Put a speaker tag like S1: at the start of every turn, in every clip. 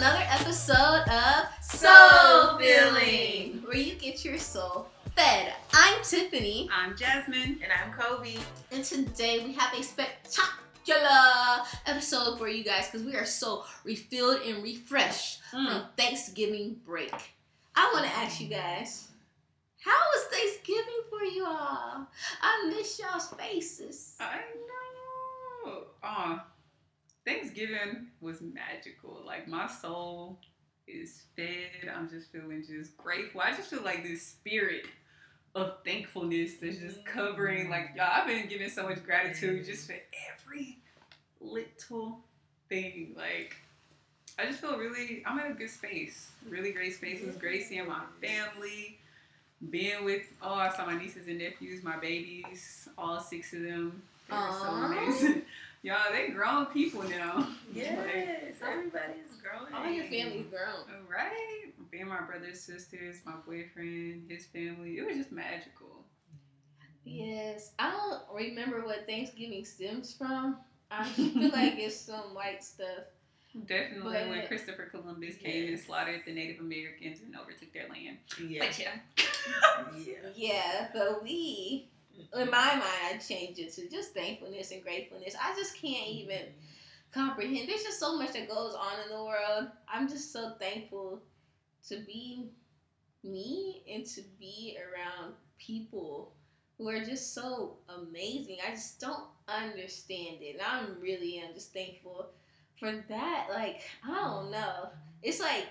S1: another episode of
S2: Soul Filling.
S1: where you get your soul fed. I'm Tiffany,
S3: I'm Jasmine.
S2: And I'm Kobe.
S1: and today we have a spectacular episode for you guys because we are so refilled and refreshed
S3: Mm.
S1: from Thanksgiving break. I want to ask you guys, how was Thanksgiving for you all? I miss y'all's faces.
S3: I know. Oh, Thanksgiving was magical. Like my soul is fed. I'm just feeling just grateful. I just feel like this spirit of thankfulness that's just mm-hmm. covering. Like y'all, I've been giving so much gratitude just for every little thing. Like I just feel really. I'm in a good space. Really great space. It was great seeing my family. Being with, oh, I saw my nieces and nephews, my babies, all six of them. They were so amazing. Y'all, they grown people now.
S2: Yes, everybody's growing.
S1: All your family's grown.
S3: All right. Being my brothers, sisters, my boyfriend, his family. It was just magical.
S1: Yes, I don't remember what Thanksgiving stems from. I feel like it's some white stuff.
S3: Definitely when Christopher Columbus came and slaughtered the Native Americans and overtook their land.
S2: Yeah.
S3: But yeah.
S2: yeah.
S1: Yeah, but we, in my mind, I change it to just thankfulness and gratefulness. I just can't even comprehend. There's just so much that goes on in the world. I'm just so thankful to be me and to be around people who are just so amazing. I just don't understand it. And I'm really I'm just thankful for that. Like, I don't know. It's like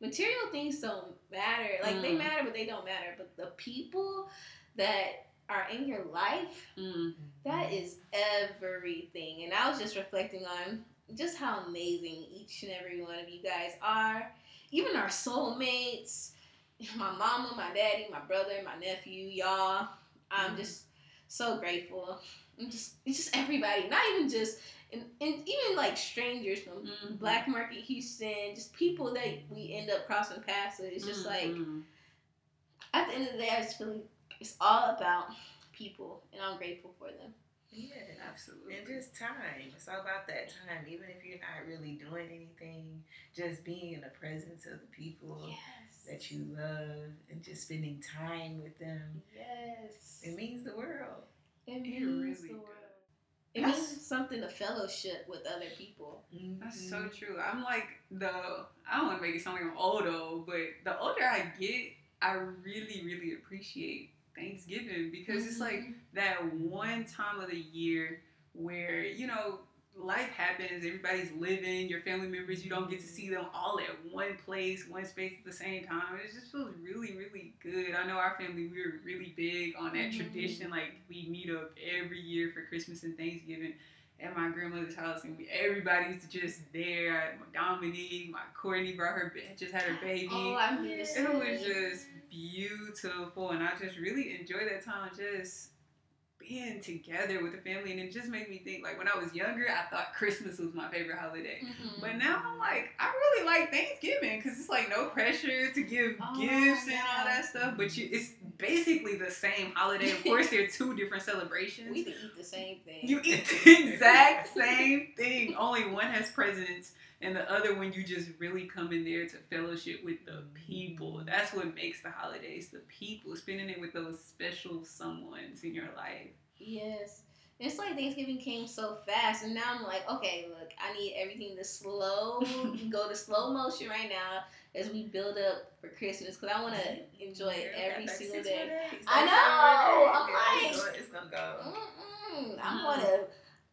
S1: material things don't matter. Like they
S3: Mm.
S1: matter but they don't matter. But the people that are in your life
S3: Mm.
S1: that is everything. And I was just reflecting on just how amazing each and every one of you guys are. Even our soulmates, my mama, my daddy, my brother, my nephew, y'all. I'm
S3: Mhm.
S1: just so grateful. I'm just it's just everybody, not even just and, and even like strangers from
S3: Mhm.
S1: Black Market Houston, just people that we end up crossing paths with. It's just like
S3: Mhm.
S1: at the end of the day, I just feel like it's all about people, and I'm grateful for them.
S2: Yeah.
S3: Absolutely.
S2: And just time. It's all about that time. Even if you're not really doing anything, just being in the presence of the people
S1: Yes.
S2: that you love and just spending time with them.
S1: Yes.
S2: It means the world.
S1: It means
S3: really
S1: the
S3: does.
S1: world. It
S3: That's-
S1: means something to fellowship with other people.
S3: That's
S2: Mm-hmm.
S3: so true. I'm like the I don't want to make it sound like I'm old though, but the older I get, I really, really appreciate Thanksgiving because it's like that one time of the year where you know life happens everybody's living your family members you don't get to see them all at one place one space at the same time. It just feels really really good. I know our family we were really big on that
S1: Mhm.
S3: tradition like we meet up every year for christmas and thanksgiving at my grandmother's house and we, everybody's just there. My dominique my courtney brought her just had her baby.
S1: Oh, I miss
S3: it was just beautiful, and I just really enjoyed that time just being together with the family. And it just made me think like when I was younger, I thought Christmas was my favorite holiday.
S1: Mhm.
S3: But now I'm like, I really like Thanksgiving because it's like no pressure to give
S1: Oh,
S3: gifts and all that stuff. But you, it's basically the same holiday. Of course, they're two different celebrations.
S1: we eat the same thing.
S3: You eat the exact same thing. Only one has presents, and the other one you just really come in there to fellowship with the people. That's what makes the holidays the people, spending it with those special someones in your life.
S1: yes. It's like Thanksgiving came so fast, and now I'm like, okay, look, I need everything to slow, go to slow motion right now as we build up for Christmas, because I want to enjoy it
S2: Girl,
S1: every single day.
S2: days.
S1: I know, I'm
S2: more days. Girl,
S1: like-
S2: it's gonna- gonna go.
S1: Mm-mm. I
S3: Mhm.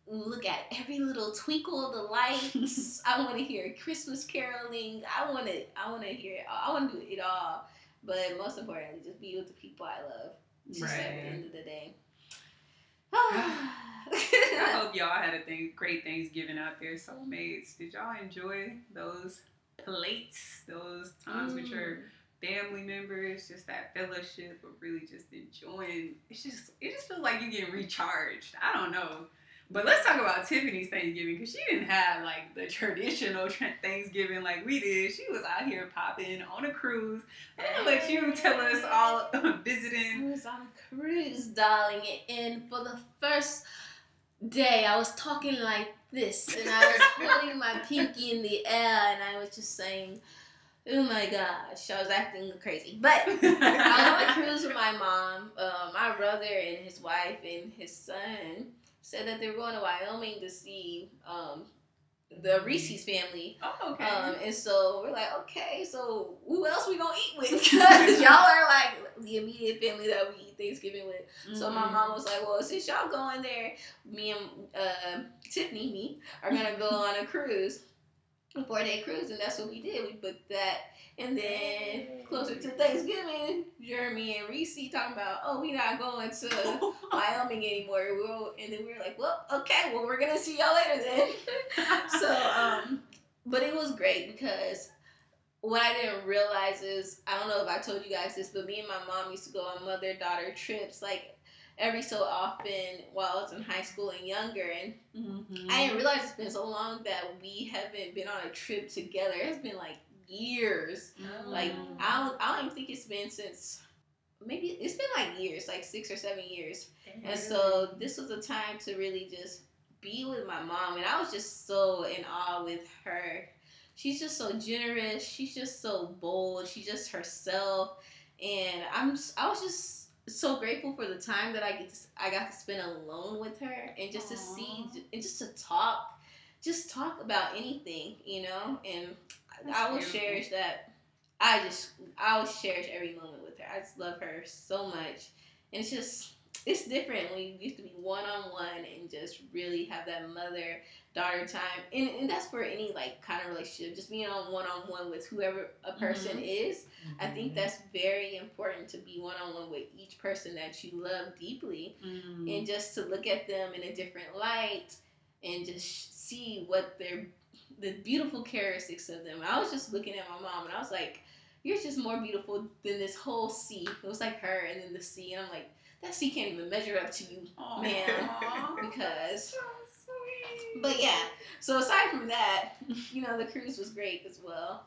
S1: Look at every little twinkle of the lights. I want to hear Christmas caroling. I want to. I want to hear it. All. I want to do it all. But most importantly, just be with the people I love. Just at the end of the day.
S3: I hope y'all had a thing, great Thanksgiving out there, soulmates. Did y'all enjoy those plates, those times with your mm. family members, just that fellowship of really just enjoying. It's just it just feels like you're getting recharged. I don't know. But let's talk about Tiffany's Thanksgiving because she didn't have like the traditional Thanksgiving like we did. She was out here popping on a cruise. I'm gonna let you tell us all
S1: I
S3: visiting.
S1: was on a cruise, darling, and for the first day, I was talking like this, and I was holding my pinky in the air, and I was just saying, "Oh my gosh!" I was acting crazy. But I was on a cruise with my mom, uh, my brother, and his wife, and his son said that they were going to Wyoming to see um, the Reese's family.
S3: Oh, okay.
S1: Um, and so we're like, okay, so who else we gonna eat with? Because y'all are like the immediate family that we eat Thanksgiving with. So my
S3: Mm-hmm.
S1: mom was like, well, since y'all going there, me and uh, Tiffany, me, are gonna go on a cruise, a four day cruise, and that's what we did. We booked that, and then closer to Thanksgiving, Jeremy and Reese talking about, oh, we're not going to Wyoming anymore. We'll, and then we were like, well, okay, well, we're gonna see y'all later then. so, um, but it was great because what I didn't realize is I don't know if I told you guys this, but me and my mom used to go on mother daughter trips like every so often while I was in high school and younger, and
S3: Mhm.
S1: I didn't realize it's been so long that we haven't been on a trip together. It's been like years. Like
S3: Mm.
S1: I don't, I don't even think it's been since maybe it's been like years, like six or seven years. And so this was a time to really just be with my mom, and I was just so in awe with her. She's just so generous. She's just so bold. She's just herself, and I'm. Just, I was just so grateful for the time that I get. To, I got to spend alone with her, and just to see, and just to talk, just talk about anything, you know. And
S3: That's
S1: I will
S3: beautiful.
S1: cherish that. I just, I will cherish every moment with her. I just love her so much, and it's just it's different when you used to be one on one and just really have that mother daughter time. And, and that's for any like kind of relationship just being on one on one with whoever a person is. I think that's very important to be one on one with each person that you love deeply
S3: Mm.
S1: and just to look at them in a different light and just see what their the beautiful characteristics of them. I was just looking at my mom and i was like you're just more beautiful than this whole sea. It was like her and then the sea. And i'm like that sea can't even measure up to you
S3: Aw.
S1: man, because
S3: So
S1: but yeah so aside from that you know the cruise was great as well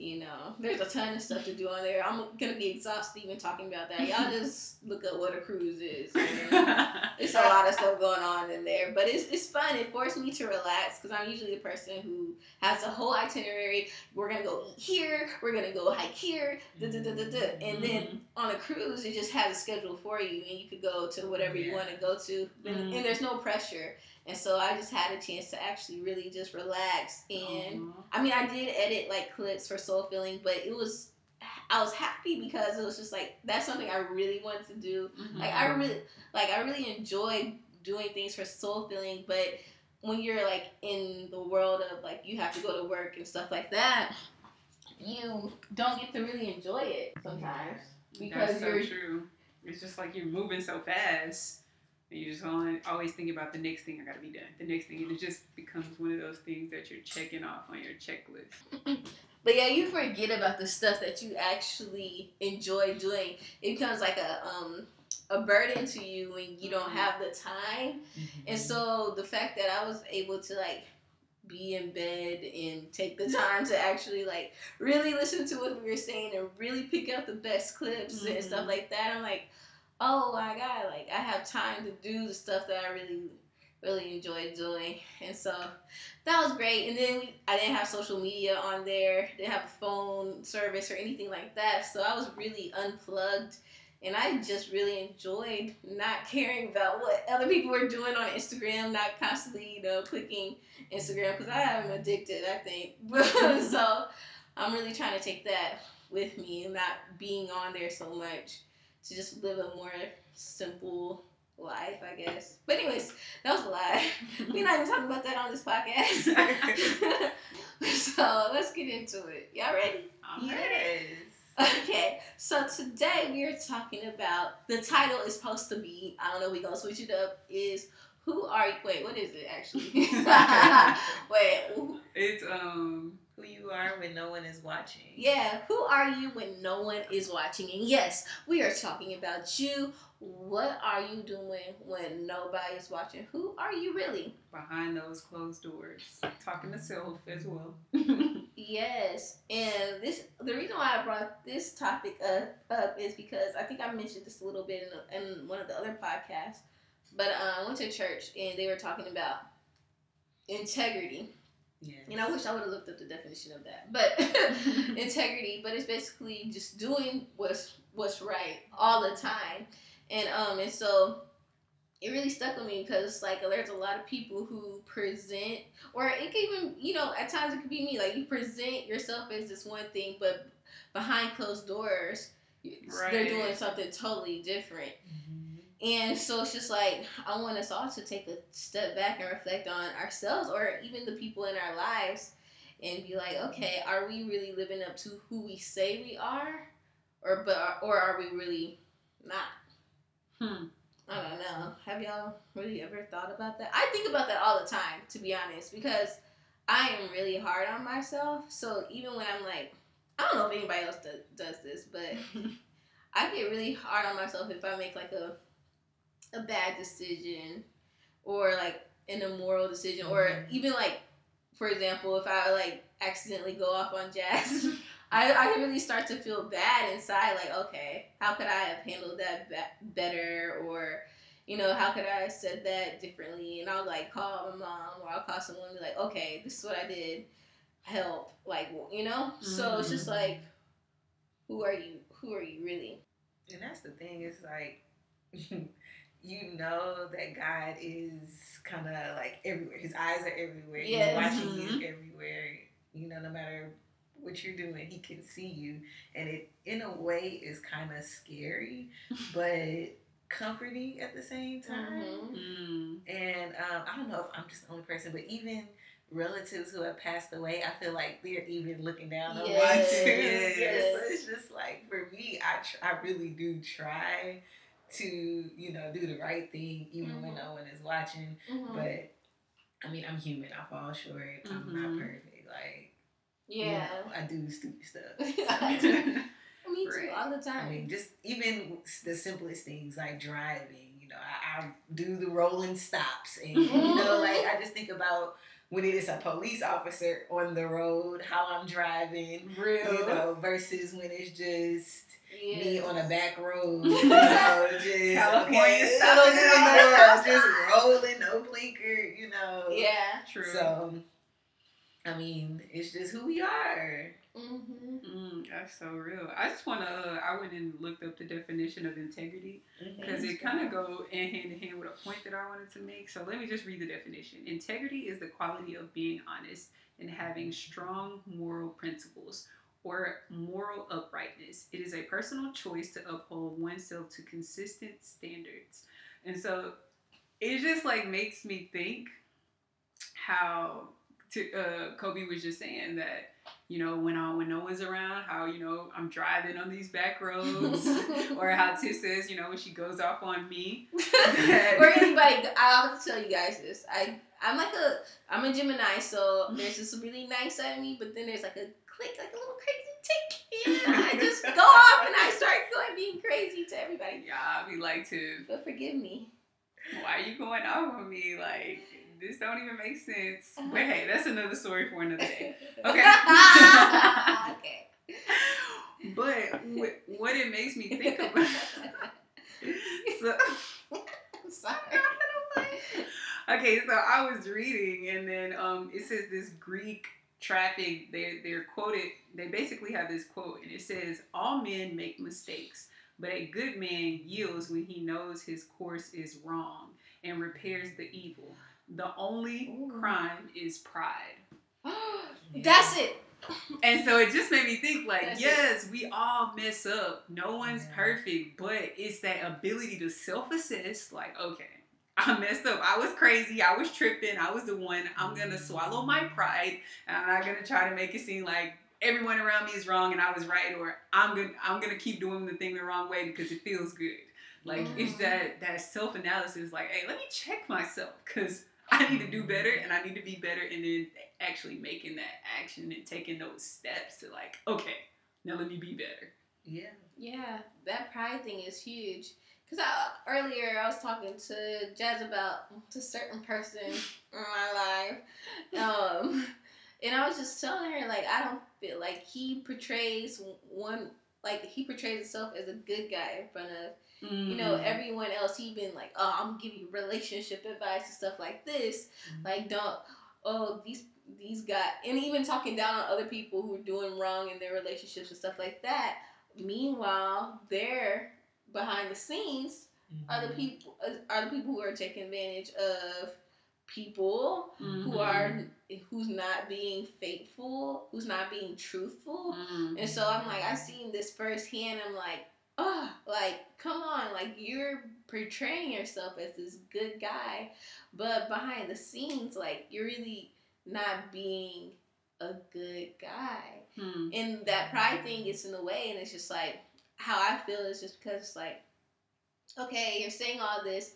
S1: you know there's a ton of stuff to do on there i'm gonna be exhausted even talking about that y'all just look up what a cruise is. It's a lot of stuff going on in there, but it's, it's fun. It forced me to relax because I'm usually the person who has a whole itinerary. We're gonna go eat here. We're gonna go hike here. Da, da, da, da, da. And then mm-hmm. on a cruise, it just has a schedule for you, and you could go to whatever you want to go to, and, and mm-hmm. there's no pressure. And so I just had a chance to actually really just relax. And. I mean, I did edit like clips for Soul Filling, but it was I was happy because it was just like that's something I really wanted to do.
S3: Mhm.
S1: Like I really like I really enjoy doing things for soul filling, but when you're like in the world of like you have to go to work and stuff like that, you don't get to really enjoy it sometimes. because
S3: That's so
S1: you're-
S3: true. It's just like you're moving so fast. And you just always, always think about the next thing I gotta be done. The next thing, and it just becomes one of those things that you're checking off on your checklist.
S1: But yeah, you forget about the stuff that you actually enjoy doing. It becomes like a um a burden to you when you don't have the time. And so the fact that I was able to like be in bed and take the time to actually like really listen to what we were saying and really pick out the best clips and stuff
S3: Mhm.
S1: like that, I'm like, oh my god, like I have time to do the stuff that I really really enjoy doing. And so that was great. And then we, I didn't have social media on there, didn't have a phone service or anything like that. So I was really unplugged. And I just really enjoyed not caring about what other people were doing on Instagram, not constantly, you know, clicking Instagram because I am addicted, I think. so I'm really trying to take that with me and not being on there so much to just live a more simple life, I guess. But anyways, that was a lie. We're not even talking about that on this podcast. so let's get into it. Y'all ready?
S2: Yes.
S1: Okay, so today we are talking about the title is supposed to be, I don't know, we're gonna switch it up, is who are you? Wait, what is it actually? Wait,
S3: It's um
S2: Who you are when no one is watching.
S1: yeah, who are you when no one is watching? And yes, we are talking about you. What are you doing when nobody's watching? Who are you really?
S3: behind those closed doors, talking to self as well.
S1: Yes, and this the reason why I brought this topic up, up is because I think I mentioned this a little bit in, in one of the other podcasts. But uh, I went to church and they were talking about integrity.
S2: Yeah.
S1: And I wish I would have looked up the definition of that. But integrity, but it's basically just doing what's what's right all the time. And um and so it really stuck with me because like there's a lot of people who present or it can even you know at times it could be me like you present yourself as this one thing but behind closed doors they're doing something totally different
S2: Mhm.
S1: And so it's just like I want us all to take a step back and reflect on ourselves or even the people in our lives and be like, okay, are we really living up to who we say we are? Or but or are we really not?
S3: Hmm.
S1: I don't know. Have y'all really ever thought about that? I think about that all the time, to be honest, because I am really hard on myself. So even when I'm like, I don't know if anybody else does, does this, but I get really hard on myself if I make like a a bad decision or like an immoral decision or
S2: Mhm.
S1: even like for example if I like accidentally go off on Jazz I, I can really start to feel bad inside like okay how could I have handled that be- better or you know how could I have said that differently and I'll like call my mom or I'll call someone and be like okay this is what I did help like you know so it's just
S2: Mhm.
S1: like who are you who are you really
S2: And that's the thing. It's like you know that God is kind of like everywhere. His eyes are everywhere.
S1: Yes.
S2: He's watching you
S3: Mhm.
S2: everywhere. You know, no matter what you're doing, He can see you, and it in a way is kind of scary, but comforting at the same time.
S1: Mhm.
S3: Mm.
S2: And um, I don't know if I'm just the only person, but even relatives who have passed away, I feel like they're even looking down on
S1: Yes,
S2: me too.
S3: yes.
S2: So it's just like for me, I tr- I really do try to you know do the right thing even when
S1: Mhm.
S2: no one is watching.
S1: Mhm.
S2: But I mean, I'm human. I fall short. I'm
S3: Mhm.
S2: not perfect. Like you
S1: yeah
S2: know, I do stupid stuff.
S1: I do. Me too,
S3: Right.
S1: all the time.
S2: I mean, just even the simplest things like driving, you know, I, I do the rolling stops. And, you know, like, I just think about when it is a police officer on the road, how I'm driving,
S3: Real.
S2: you know, versus when it's just
S1: yeah.
S2: me on a back road, you know, just,
S3: California
S2: okay,
S3: stopping
S2: you
S3: at all
S2: know, just rolling, no blinker, you know.
S1: yeah.
S3: True.
S2: So, I mean, it's just who we are.
S1: Mm-hmm.
S3: Mm, that's so real. I just want to. Uh, I went and looked up the definition of integrity because it kind of go in hand in hand with a point that I wanted to make. So let me just read the definition. Integrity is the quality of being honest and having strong moral principles or moral uprightness. It is a personal choice to uphold oneself to consistent standards. And so it just like makes me think how to, uh, Kobe was just saying that you know when I when no one's around how you know I'm driving on these back roads or how Tiff says you know when she goes off on me
S1: or anybody, I'll have to tell you guys this. I I'm like a I'm a Gemini, so there's this really nice side of me, but then there's like a click, like a little crazy tick, and I just go off and I start going being crazy to everybody.
S3: yeah be like to
S1: But forgive me.
S3: why are you going off on me like this don't even make sense but hey that's another story for another day Okay.
S1: okay.
S3: but what, what it makes me think about so, I'm
S1: Sorry.
S3: okay, so I was reading, and then um, it says this Greek traffic. They're they're quoted. They basically have this quote, and it says, "All men make mistakes, but a good man yields when he knows his course is wrong and repairs the evil. The only
S1: Ooh.
S3: crime is pride."
S1: That's it.
S3: And so it just made me think like,
S1: That's it.
S3: yes, we all mess up. No one's
S2: Yeah.
S3: perfect, but it's that ability to self-assess like, okay, I messed up. I was crazy. I was tripping. I was the one. I'm going to swallow my pride and I'm not going to try to make it seem like everyone around me is wrong and I was right or I'm going to I'm going to keep doing the thing the wrong way because it feels good. Like it's
S1: Mhm.
S3: that that self-analysis like, hey, let me check myself cuz I need to do better and I need to be better and then actually making that action and taking those steps to like, okay, now let me be better.
S2: Yeah.
S1: Yeah, that pride thing is huge. Cause I, earlier I was talking to Jazz about a certain person in my life, um, and I was just telling her like I don't feel like he portrays one like he portrays himself as a good guy in front of you know,
S3: Mhm.
S1: everyone else, he been like, oh, I'm gonna give you relationship advice and stuff like this.
S2: Mhm.
S1: Like, don't, oh, these these guys, and even talking down on other people who are doing wrong in their relationships and stuff like that. Meanwhile, they're behind the scenes are the people uh, are the people who are taking advantage of people who
S3: Mhm.
S1: are who's not being faithful, who's not being truthful.
S3: Mhm.
S1: And so I'm like, I've seen this firsthand. I'm like, oh, like, come on, like you're portraying yourself as this good guy, but behind the scenes, like you're really not being a good guy.
S3: Mhm.
S1: And that pride thing gets in the way, and it's just like how I feel is just because it's like, okay, you're saying all this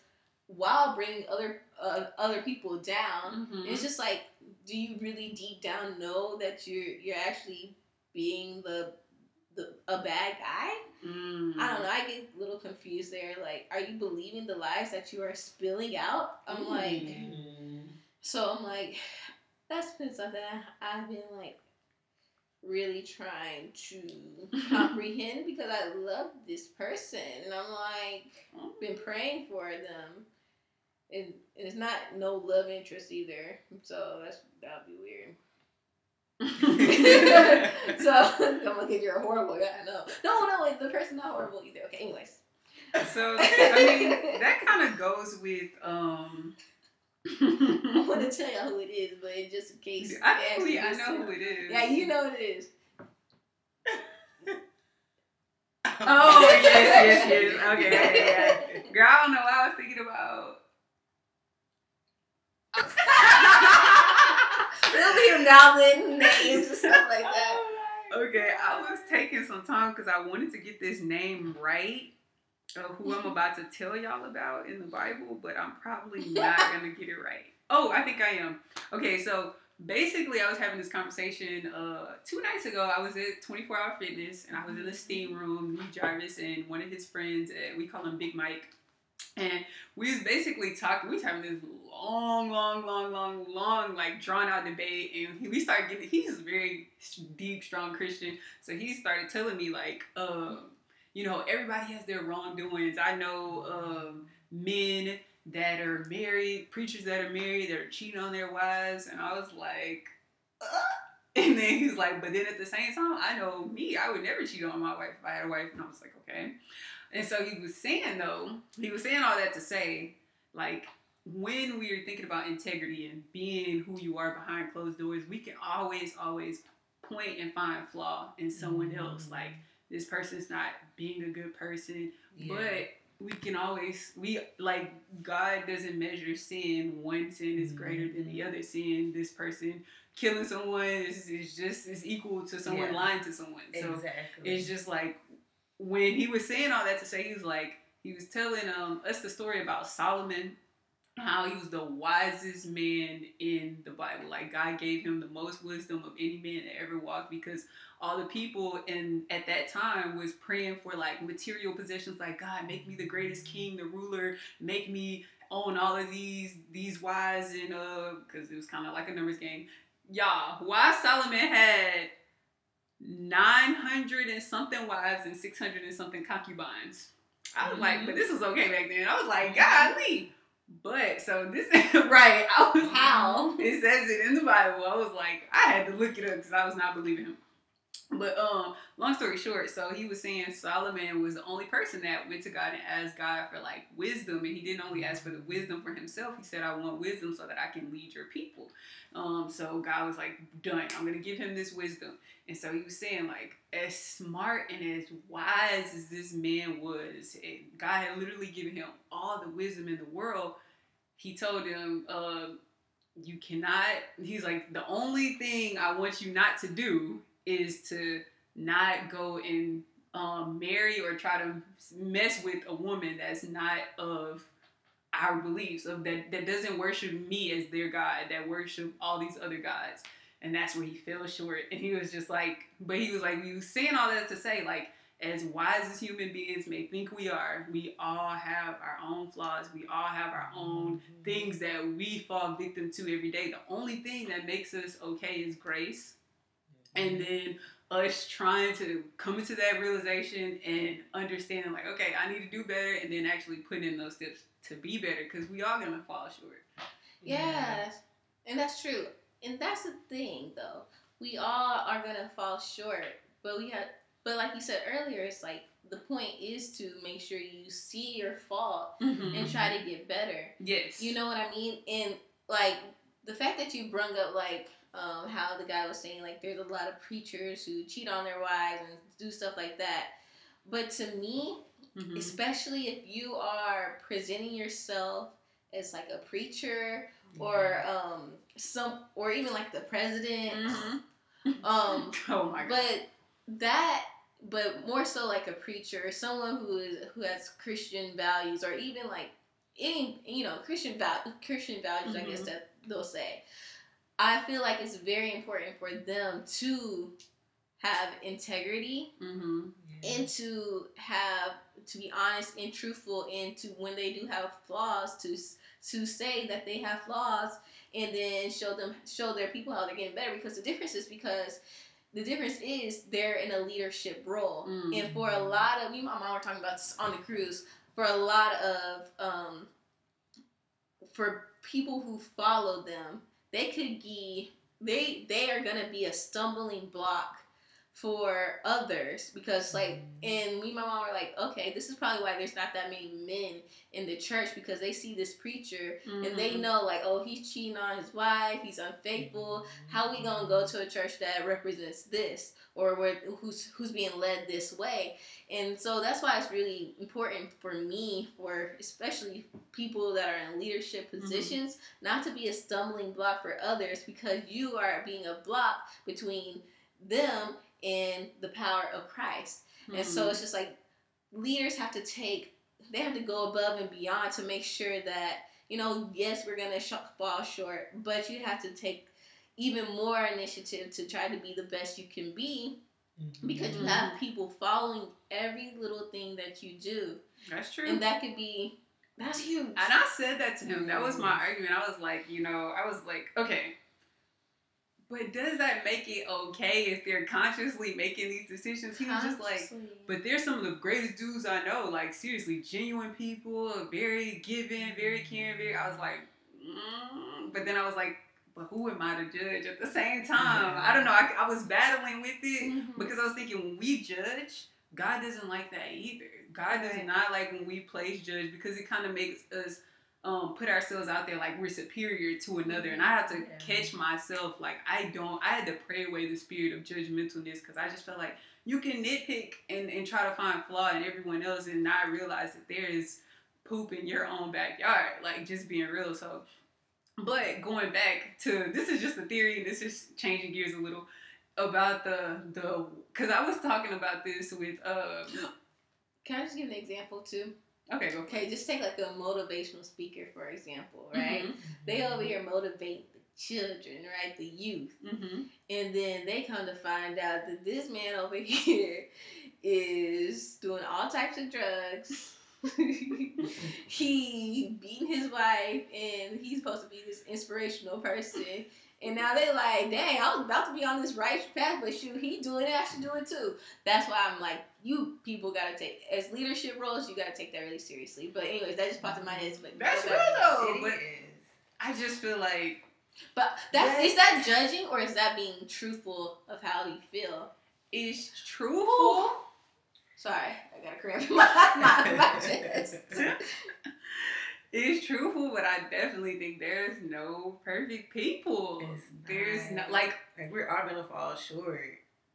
S1: while bringing other uh, other people down.
S3: Mhm.
S1: It's just like, do you really deep down know that you're you're actually being the the a bad guy? I don't know. I get a little confused there. Like, are you believing the lies that you are spilling out? I'm like,
S2: Mhm.
S1: so I'm like, that's been something I've been like really trying to comprehend because I love this person and I'm like been praying for them. And, and it's not no love interest either. So that's that would be weird. so I'm like, you're a horrible guy. No, no, no. The person's not horrible either. Okay, anyways.
S3: So I mean, that kind of goes with um.
S1: I want to tell y'all who it is, but in just in case.
S3: Actually, I know who it is.
S1: Yeah, you know who it is.
S3: Oh yes, yes, yes. Okay, yeah, yeah. Girl, I don't know what I was thinking about.
S1: It'll be him goblin names and stuff like that.
S3: Okay, I was taking some time because I wanted to get this name right of who I'm about to tell y'all about in the Bible, but I'm probably not gonna get it right. Oh, I think I am. Okay, so basically, I was having this conversation uh, two nights ago. I was at 24 Hour Fitness and I was in the steam room. Lee Jarvis and one of his friends, uh, we call him Big Mike. And we was basically talking. We was having this long, long, long, long, long, like drawn out debate, and we started getting. He's very deep, strong Christian, so he started telling me like, um, you know, everybody has their wrongdoings. I know um, men that are married, preachers that are married, that are cheating on their wives, and I was like, uh. and then he's like, but then at the same time, I know me, I would never cheat on my wife if I had a wife, and I was like, okay. And so he was saying though, he was saying all that to say, like, when we are thinking about integrity and being who you are behind closed doors, we can always, always point and find flaw in someone mm-hmm. else. Like this person's not being a good person,
S2: Yeah.
S3: but we can always we like God doesn't measure sin. One sin is greater than the mm-hmm. other sin. This person killing someone is, is just is equal to someone
S2: Yeah.
S3: lying to someone. So
S2: exactly.
S3: it's just like when he was saying all that to say he was like he was telling um us the story about Solomon how he was the wisest man in the Bible. Like God gave him the most wisdom of any man that ever walked because all the people in at that time was praying for like material possessions like God make me the greatest king, the ruler, make me own all of these these wives and uh because it was kind of like a numbers game. Y'all, why Solomon had 900 and something wives and 600 and something concubines. I was like, mm-hmm. but this was okay back then. I was like, golly. But so this right. I was
S1: How?
S3: it says it in the Bible. I was like, I had to look it up because I was not believing him. But um, long story short, so he was saying Solomon was the only person that went to God and asked God for like wisdom, and he didn't only ask for the wisdom for himself. He said, "I want wisdom so that I can lead your people." Um, so God was like, "Done. I'm gonna give him this wisdom." And so he was saying, like, as smart and as wise as this man was, and God had literally given him all the wisdom in the world. He told him, uh, "You cannot." He's like, "The only thing I want you not to do is to not go and um, marry or try to mess with a woman that's not of." Our beliefs of that that doesn't worship me as their God, that worship all these other gods and that's where he fell short. And he was just like, but he was like, we was saying all that to say, like, as wise as human beings may think we are, we all have our own flaws. We all have our own things that we fall victim to every day. The only thing that makes us okay is grace. And then us trying to come into that realization and understanding like, okay, I need to do better, and then actually putting in those steps to be better because we are gonna fall short.
S1: Yeah, and that's true. And that's the thing, though. We all are gonna fall short, but we have. But like you said earlier, it's like the point is to make sure you see your fault mm-hmm. and try to get better.
S3: Yes.
S1: You know what I mean? And like the fact that you brung up like um, how the guy was saying like there's a lot of preachers who cheat on their wives and do stuff like that. But to me,
S3: Mhm.
S1: especially if you are presenting yourself as like a preacher or um some or even like the president
S3: Mhm.
S1: um
S3: Oh my god.
S1: but that but more so like a preacher someone who is who has christian values or even like any you know christian val- christian values i guess
S3: Mhm.
S1: that they'll say i feel like it's very important for them to have integrity
S3: hmm
S1: and to have to be honest and truthful and to when they do have flaws to to say that they have flaws and then show them show their people how they're getting better because the difference is because the difference is they're in a leadership role.
S3: Mm.
S1: and for a lot of me and my mom were talking about this on the cruise for a lot of um for people who follow them they could be they they are gonna be a stumbling block for others because like and me and my mom were like okay this is probably why there's not that many men in the church because they see this preacher and
S3: Mm-hmm.
S1: they know like oh he's cheating on his wife he's unfaithful how we gonna go to a church that represents this or where, who's who's being led this way and so that's why it's really important for me for especially people that are in leadership
S3: Mm-hmm.
S1: positions not to be a stumbling block for others because you are being a block between them and the power of christ and
S3: Mm-hmm.
S1: so it's just like leaders have to take, they have to go above and beyond to make sure that, you know, yes, we're going to sh- fall short, but you have to take even more initiative to try to be the best you can be because you have people following every little thing that you do.
S3: That's true.
S1: And that could be, that's huge.
S3: And I said that to him. That was my argument. I was like, you know, I was like, okay, but does that make it okay if they're consciously making these decisions? He was just like, but they're some of the greatest dudes I know. Like seriously, genuine people, very giving, very caring. Very. I was like, mm. but then I was like, but who am I to judge at the same time? I don't know. I, I was battling with it
S1: Mhm.
S3: because I was thinking when we judge, God doesn't like that either. God does not like when we place judge because it kind of makes us um, put ourselves out there like we're superior to another. And I have to
S2: Yeah.
S3: catch myself like I don't. I had to pray away the spirit of judgmentalness because I just felt like you can nitpick and, and try to find flaw in everyone else and not realize that there is poop in your own backyard. Like just being real. So. But going back to this is just a theory, and this is changing gears a little about the the because I was talking about this with uh
S1: Can I just give an example too?
S3: Okay go
S1: Okay, just take like a motivational speaker, for example, right?
S3: Mhm.
S1: They over here motivate the children, right? The youth.
S3: Mm-hmm.
S1: And then they come to find out that this man over here is doing all types of drugs. he beating his wife, and he's supposed to be this inspirational person. And now they like, dang, I was about to be on this right path, but shoot, he doing it, I should do it too. That's why I'm like, you people gotta take as leadership roles, you gotta take that really seriously. But anyways, that just popped in my head. But
S3: That's real though. But. I just feel like
S1: But that
S2: Yes.
S1: is that judging or is that being truthful of how you feel?
S3: Is truthful.
S1: Sorry, I got a cramp in my, my, my chest.
S3: it's truthful, but I definitely think there's no perfect people.
S2: It's
S3: there's no
S2: not.
S3: like
S2: Like we're all gonna fall short.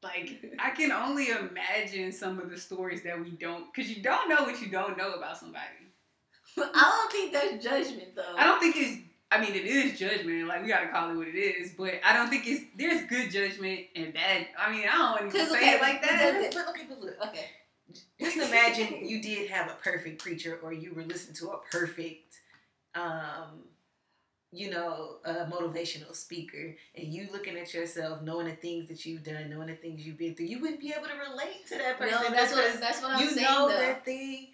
S3: like I can only imagine some of the stories that we don't because you don't know what you don't know about somebody.
S1: I don't think that's judgment though.
S3: I don't think it's. I mean, it is judgment. Like we gotta call it what it is, but I don't think it's. There's good judgment and bad. I mean, I don't want to
S1: 'Cause,
S3: say
S1: okay,
S3: it like that.
S2: but okay, but look.
S1: Okay.
S2: Just imagine you did have a perfect preacher, or you were listening to a perfect, um, you know, a motivational speaker, and you looking at yourself, knowing the things that you've done, knowing the things you've been through. You wouldn't be able to relate to that person
S1: No, that's what that's what I'm
S2: you
S1: saying you
S2: know
S1: though.
S2: that thing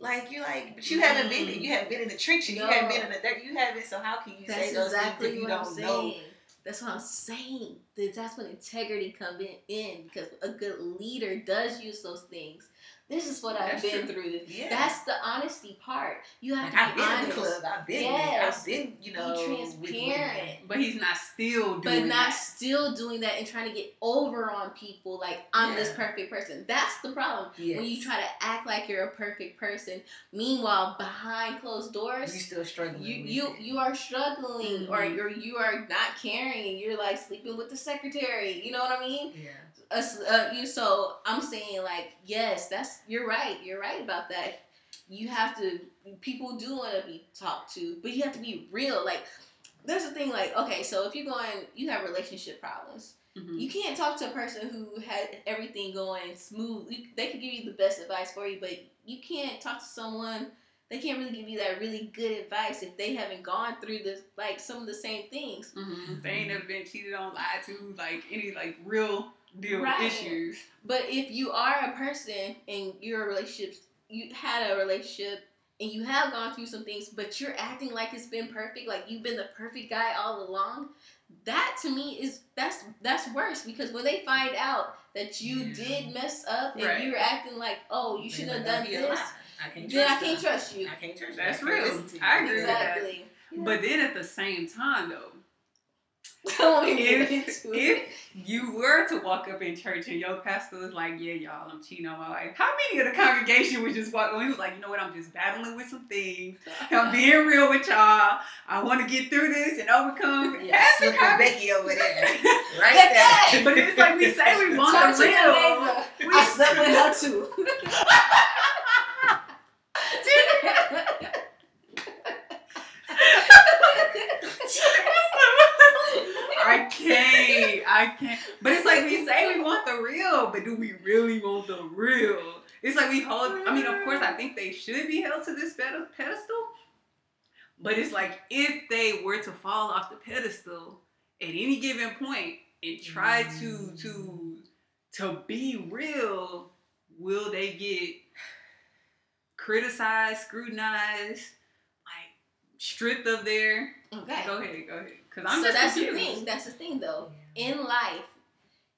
S2: Like you're like, but you haven't been.
S3: Mm.
S2: You haven't been in the trenches.
S1: No.
S2: You haven't been in the dirt. You haven't. So how can you
S1: That's
S2: say those
S1: exactly
S2: things if you
S1: what I'm
S2: don't know
S1: saying. That's what I'm saying. That's when integrity come in, in because a good leader does use those things. This is what I've
S3: That's
S1: been
S3: true.
S1: through.
S2: Yeah.
S1: That's the honesty part. You have to
S2: I've
S1: be
S2: been in
S1: honest.
S2: the club. I've been
S1: Yes.
S2: I've been, you know,
S1: be
S2: with
S1: transparent.
S3: But he's not still doing
S1: But not
S3: that.
S1: still doing that and trying to get over on people like I'm this perfect person. That's the problem.
S2: Yes.
S1: When you try to act like you're a perfect person, meanwhile behind closed doors, you
S2: still struggling.
S1: you you you are struggling or
S3: Mhm.
S1: you're you are not caring and you're like sleeping with the secretary. You know what I mean?
S2: yeah.
S1: Uh, you so I'm saying like yes, that's you're right. You're right about that. You have to. People do want to be talked to, but you have to be real. Like there's a thing like okay, so if you're going, you have relationship problems.
S3: Mhm.
S1: You can't talk to a person who had everything going smooth. You, they could give you the best advice for you, but you can't talk to someone. They can't really give you that really good advice if they haven't gone through this like some of the same things.
S3: Mhm. They ain't never been cheated on, lied to, like any like real deal
S1: Right.
S3: issues.
S1: But if you are a person and you're a relationship, you had a relationship and you have gone through some things, but you're acting like it's been perfect, like you've been the perfect guy all along. That to me is that's that's worse because when they find out that you
S2: Yeah.
S1: did mess up and
S3: Right.
S1: you're acting like, oh, you shouldn't have done this.
S2: I can't
S1: then I
S2: trust
S1: can't
S2: them.
S1: trust you.
S2: I can't trust you.
S3: That's
S2: I
S3: real.
S2: listen to you.
S3: I agree with that.
S1: Exactly.
S3: But then at the same time though,
S1: Don't even get
S3: if, if you were to walk up in church and your pastor was like, "Yeah, y'all, I'm cheating on my wife," how many of the congregation would just walk? When he was like, "You know what? I'm just battling with some things. I'm being real with y'all. I want to get through this and overcome."
S2: Yeah,
S3: Half the
S2: slip a
S3: congregation-
S2: Becky over there. Right there.
S3: but it's like we say we want the real. We-
S1: I slept with her too.
S3: I can't. I can't. But it's like we say we want the real, but do we really want the real? It's like we hold. I mean, of course, I think they should be held to this ped- pedestal. But it's like if they were to fall off the pedestal at any given point and try to to to be real, will they get criticized, scrutinized, like stripped of their?
S1: Okay.
S3: Go ahead, go ahead. Cause I'm
S1: so
S3: just
S1: that's
S3: confused.
S1: the thing. That's the thing, though. In life,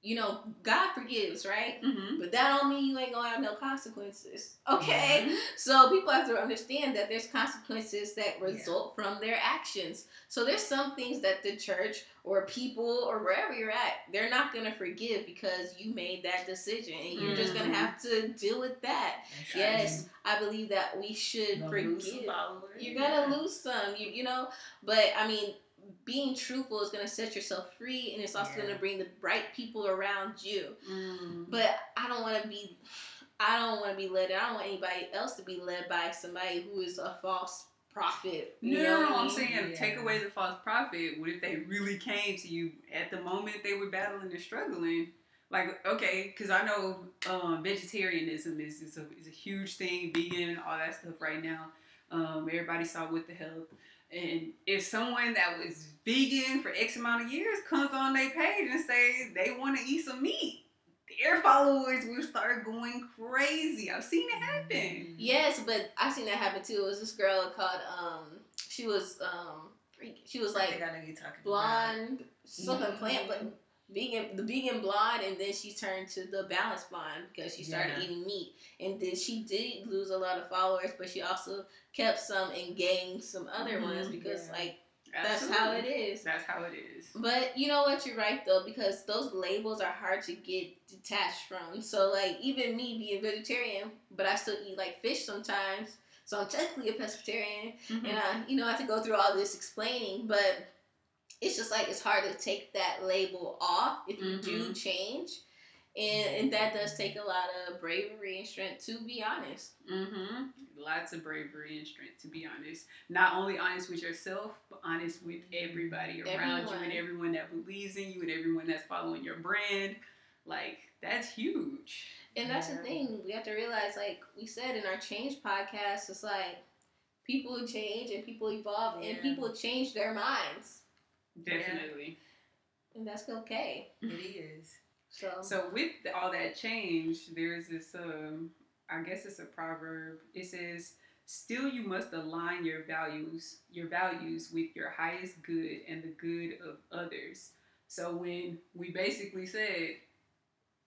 S1: you know, God forgives, right?
S3: Mm-hmm.
S1: But that don't mean you ain't gonna have no consequences. Okay. So people have to understand that there's consequences that result from their actions. So there's some things that the church or people or wherever you're at, they're not gonna forgive because you made that decision, and you're just gonna
S3: Mhm.
S1: have to deal with that.
S2: That's right.
S1: Yes, I believe that we should forgive. You're gonna lose some, you you know. But I mean, being truthful is gonna set yourself free, and it's also
S2: Yeah.
S1: gonna bring the right people around you.
S3: Mm.
S1: But I don't want to be, I don't want to be led. I don't want anybody else to be led by somebody who is a false prophet. You
S3: No, no,
S1: I
S3: I'm saying
S2: Yeah.
S3: take away the false prophet. What if they really came to you at the moment they were battling and struggling? Like, okay, because I know um, vegetarianism is, is, a, is a huge thing, vegan, all that stuff right now. Um, everybody saw with the health. And if someone that was vegan for X amount of years comes on their page and say they want to eat some meat, their followers will start going crazy. I've seen it happen.
S1: Yes, but I've seen that happen too. It was this girl called um, she was um, she was like
S2: think I know you're talking
S1: blonde, something
S2: Mhm.
S1: plant, but vegan, the vegan blonde, and then she turned to the balanced blonde because she started
S2: Yeah.
S1: eating meat, and then she did lose a lot of followers, but she also kept some and gained some other
S3: Mhm,
S1: ones because
S2: yeah.
S1: like that's how it is
S3: That's how it is.
S1: But you know what? You're right though, because those labels are hard to get detached from. So like even me being vegetarian, but I still eat like fish sometimes. So I'm technically a pescatarian,
S3: Mhm.
S1: and I you know I have to go through all this explaining. But it's just like it's hard to take that label off if you do
S3: Mhm.
S1: change, and and that does take a lot of bravery and strength to be honest.
S3: Mm-hmm. Lots of bravery and strength, to be honest. Not only honest with yourself, but honest with everybody around you and
S1: Everyone.
S3: everyone that believes in you and everyone that's following your brand. Like, that's huge.
S1: And that's the thing we have to realize, like we said in our change podcast, it's like people change and people evolve and people change their minds,
S3: Definitely.
S1: and that's okay.
S2: It is.
S1: So,
S3: So, with all that change, there's this, um, I guess it's a proverb. It says, Still, you must align your values, your values with your highest good and the good of others. So when we basically said,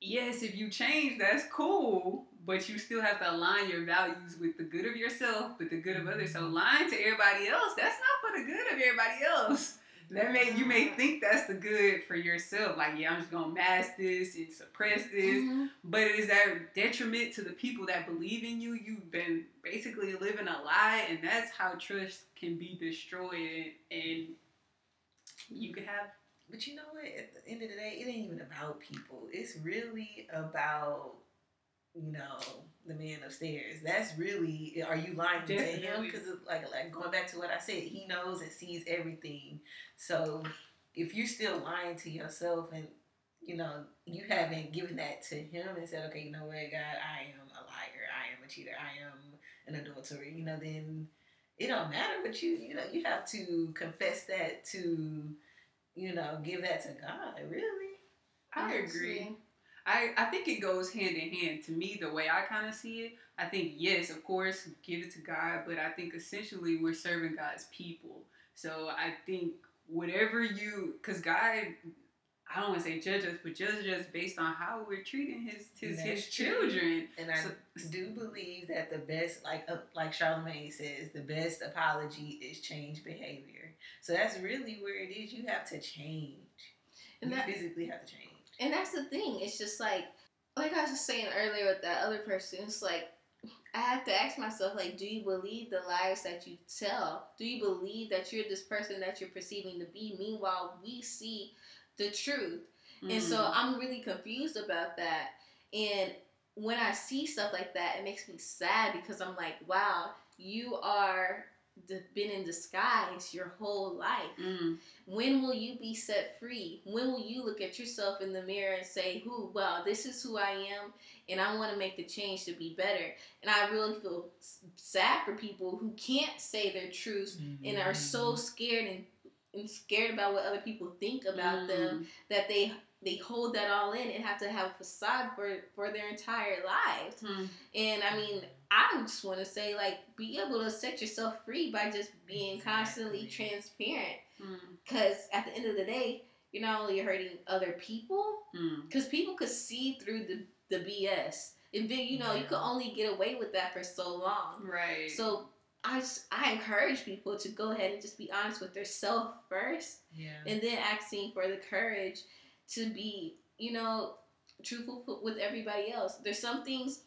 S3: yes, if you change, that's cool, but you still have to align your values with the good of yourself, with the good of others. So lying to everybody else, that's not for the good of everybody else. That may you may think that's the good for yourself, like yeah, I'm just gonna mask this and suppress this,
S1: Mm-hmm.
S3: but is that detriment to the people that believe in you? You've been basically living a lie, and that's how trust can be destroyed, and you can have
S2: But you know what? At the end of the day, it ain't even about people. It's really about, you know, the man upstairs. That's really. Are you lying to him? Because like, like going back to what I said, he knows and sees everything. So if you're still lying to yourself and you know you haven't given that to him and said, okay, you know what, God, I am a liar. I am a cheater. I am an adulterer. You know, then it don't matter. But you, you know, you have to confess that to you know, give that to God, really.
S3: I agree. I, I think it goes hand in hand to me the way I kind of see it. I think yes, of course, give it to God, but I think essentially we're serving God's people. So I think whatever you, because God, I don't want to say judge us, but judge us based on how we're treating His His, his children.
S2: And I
S3: So-
S2: do believe that the best, like uh, like Charlemagne says, the best apology is change behavior. So that's really where it is. You have to change.
S1: And
S2: you
S1: that-
S2: physically have to change.
S1: And that's the thing. It's just like, like I was just saying earlier with that other person. It's like I have to ask myself, like, do you believe the lies that you tell? Do you believe that you're this person that you're perceiving to be? Meanwhile, we see the truth, and so
S3: Mm.
S1: I'm really confused about that. And when I see stuff like that, it makes me sad because I'm like, wow, you are been in disguise your whole life.
S3: Mm.
S1: When will you be set free? When will you look at yourself in the mirror and say, "Who? Well, this is who I am, and I want to make the change to be better." And I really feel sad for people who can't say their truths and are so scared and, and scared about what other people think about them
S3: Mm.
S1: that they they hold that all in and have to have a facade for for their entire lives.
S3: Mm.
S1: And I mean, I just want to say, like, be able to set yourself free by just being constantly transparent.
S3: Mm.
S1: Because at the end of the day, you're not only hurting other people,
S3: Mm.
S1: because people could see through the, the BS. And then, you know, you could only get away with that for so long.
S3: Right.
S1: So I, just, I encourage people to go ahead and just be honest with themselves first
S2: Yeah.
S1: and then asking for the courage to be, you know, truthful with everybody else. There's some things,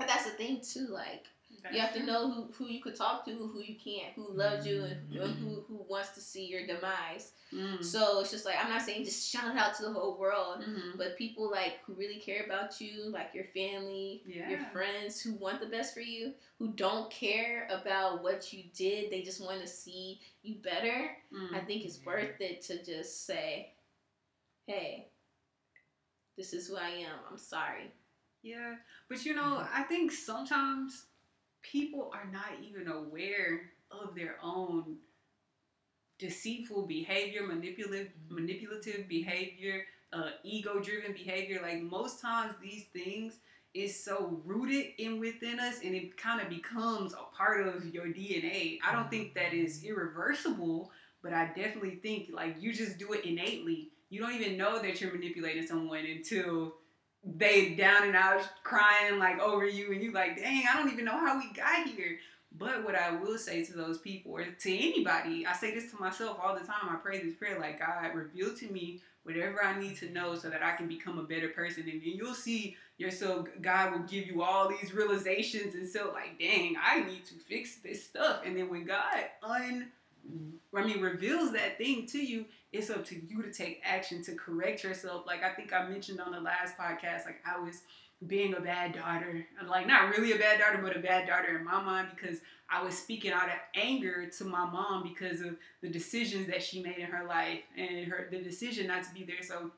S1: but that's the thing too. Like you have to know who, who you could talk to, who you can't, who loves you, and, and who who wants to see your demise.
S3: Mm.
S1: So it's just like I'm not saying just shout it out to the whole world,
S3: Mhm.
S1: but people like who really care about you, like your family, your friends who want the best for you, who don't care about what you did, they just want to see you better.
S3: Mm.
S1: I think it's worth it to just say, hey, this is who I am. I'm sorry.
S3: Yeah, but you know, mm-hmm. I think sometimes people are not even aware of their own deceitful behavior, manipulative, mm-hmm. manipulative behavior, uh, ego-driven behavior. Like most times, these things is so rooted in within us, and it kind of becomes a part of mm-hmm. your DNA. I don't think that is irreversible, but I definitely think like you just do it innately. You don't even know that you're manipulating someone until they down and out crying like over you and you like dang i don't even know how we got here. But what i will say to those people or to anybody i say this to myself all the time i pray this prayer like god reveal to me whatever i need to know so that i can become a better person. And then you'll see yourself god will give you all these realizations and so like dang i need to fix this stuff. And then when god un I mean, reveals that thing to you, it's up to you to take action to correct yourself. Like I think I mentioned on the last podcast, like I was being a bad daughter, like not really a bad daughter, but a bad daughter in my mind because I was speaking out of anger to my mom because of the decisions that she made in her life and her the decision not to be there. So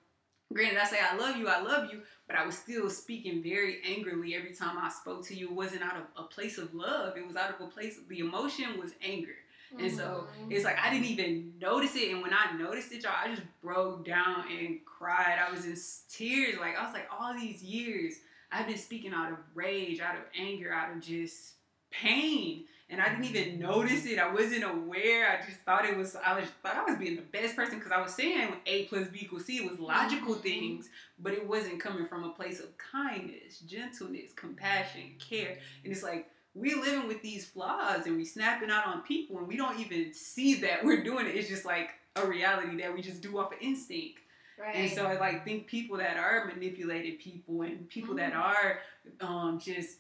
S3: granted, I say I love you, I love you, but I was still speaking very angrily every time I spoke to you. It wasn't out of a place of love. It was out of a place the emotion was anger. And so it's like I didn't even notice it, and when I noticed it, y'all, I just broke down and cried. I was in tears. Like I was like, all these years, I've been speaking out of rage, out of anger, out of just pain. and I didn't even notice it. I wasn't aware. I just thought it was. I was thought I was being the best person because I was saying A plus B equals C. It was logical
S1: Mhm.
S3: things, but it wasn't coming from a place of kindness, gentleness, compassion, care. And it's like we living with these flaws and we snapping out on people, and we don't even see that we're doing it. It's just like a reality that we just do off of instinct.
S1: Right.
S3: And so I like think people that are manipulated people and people that are um, just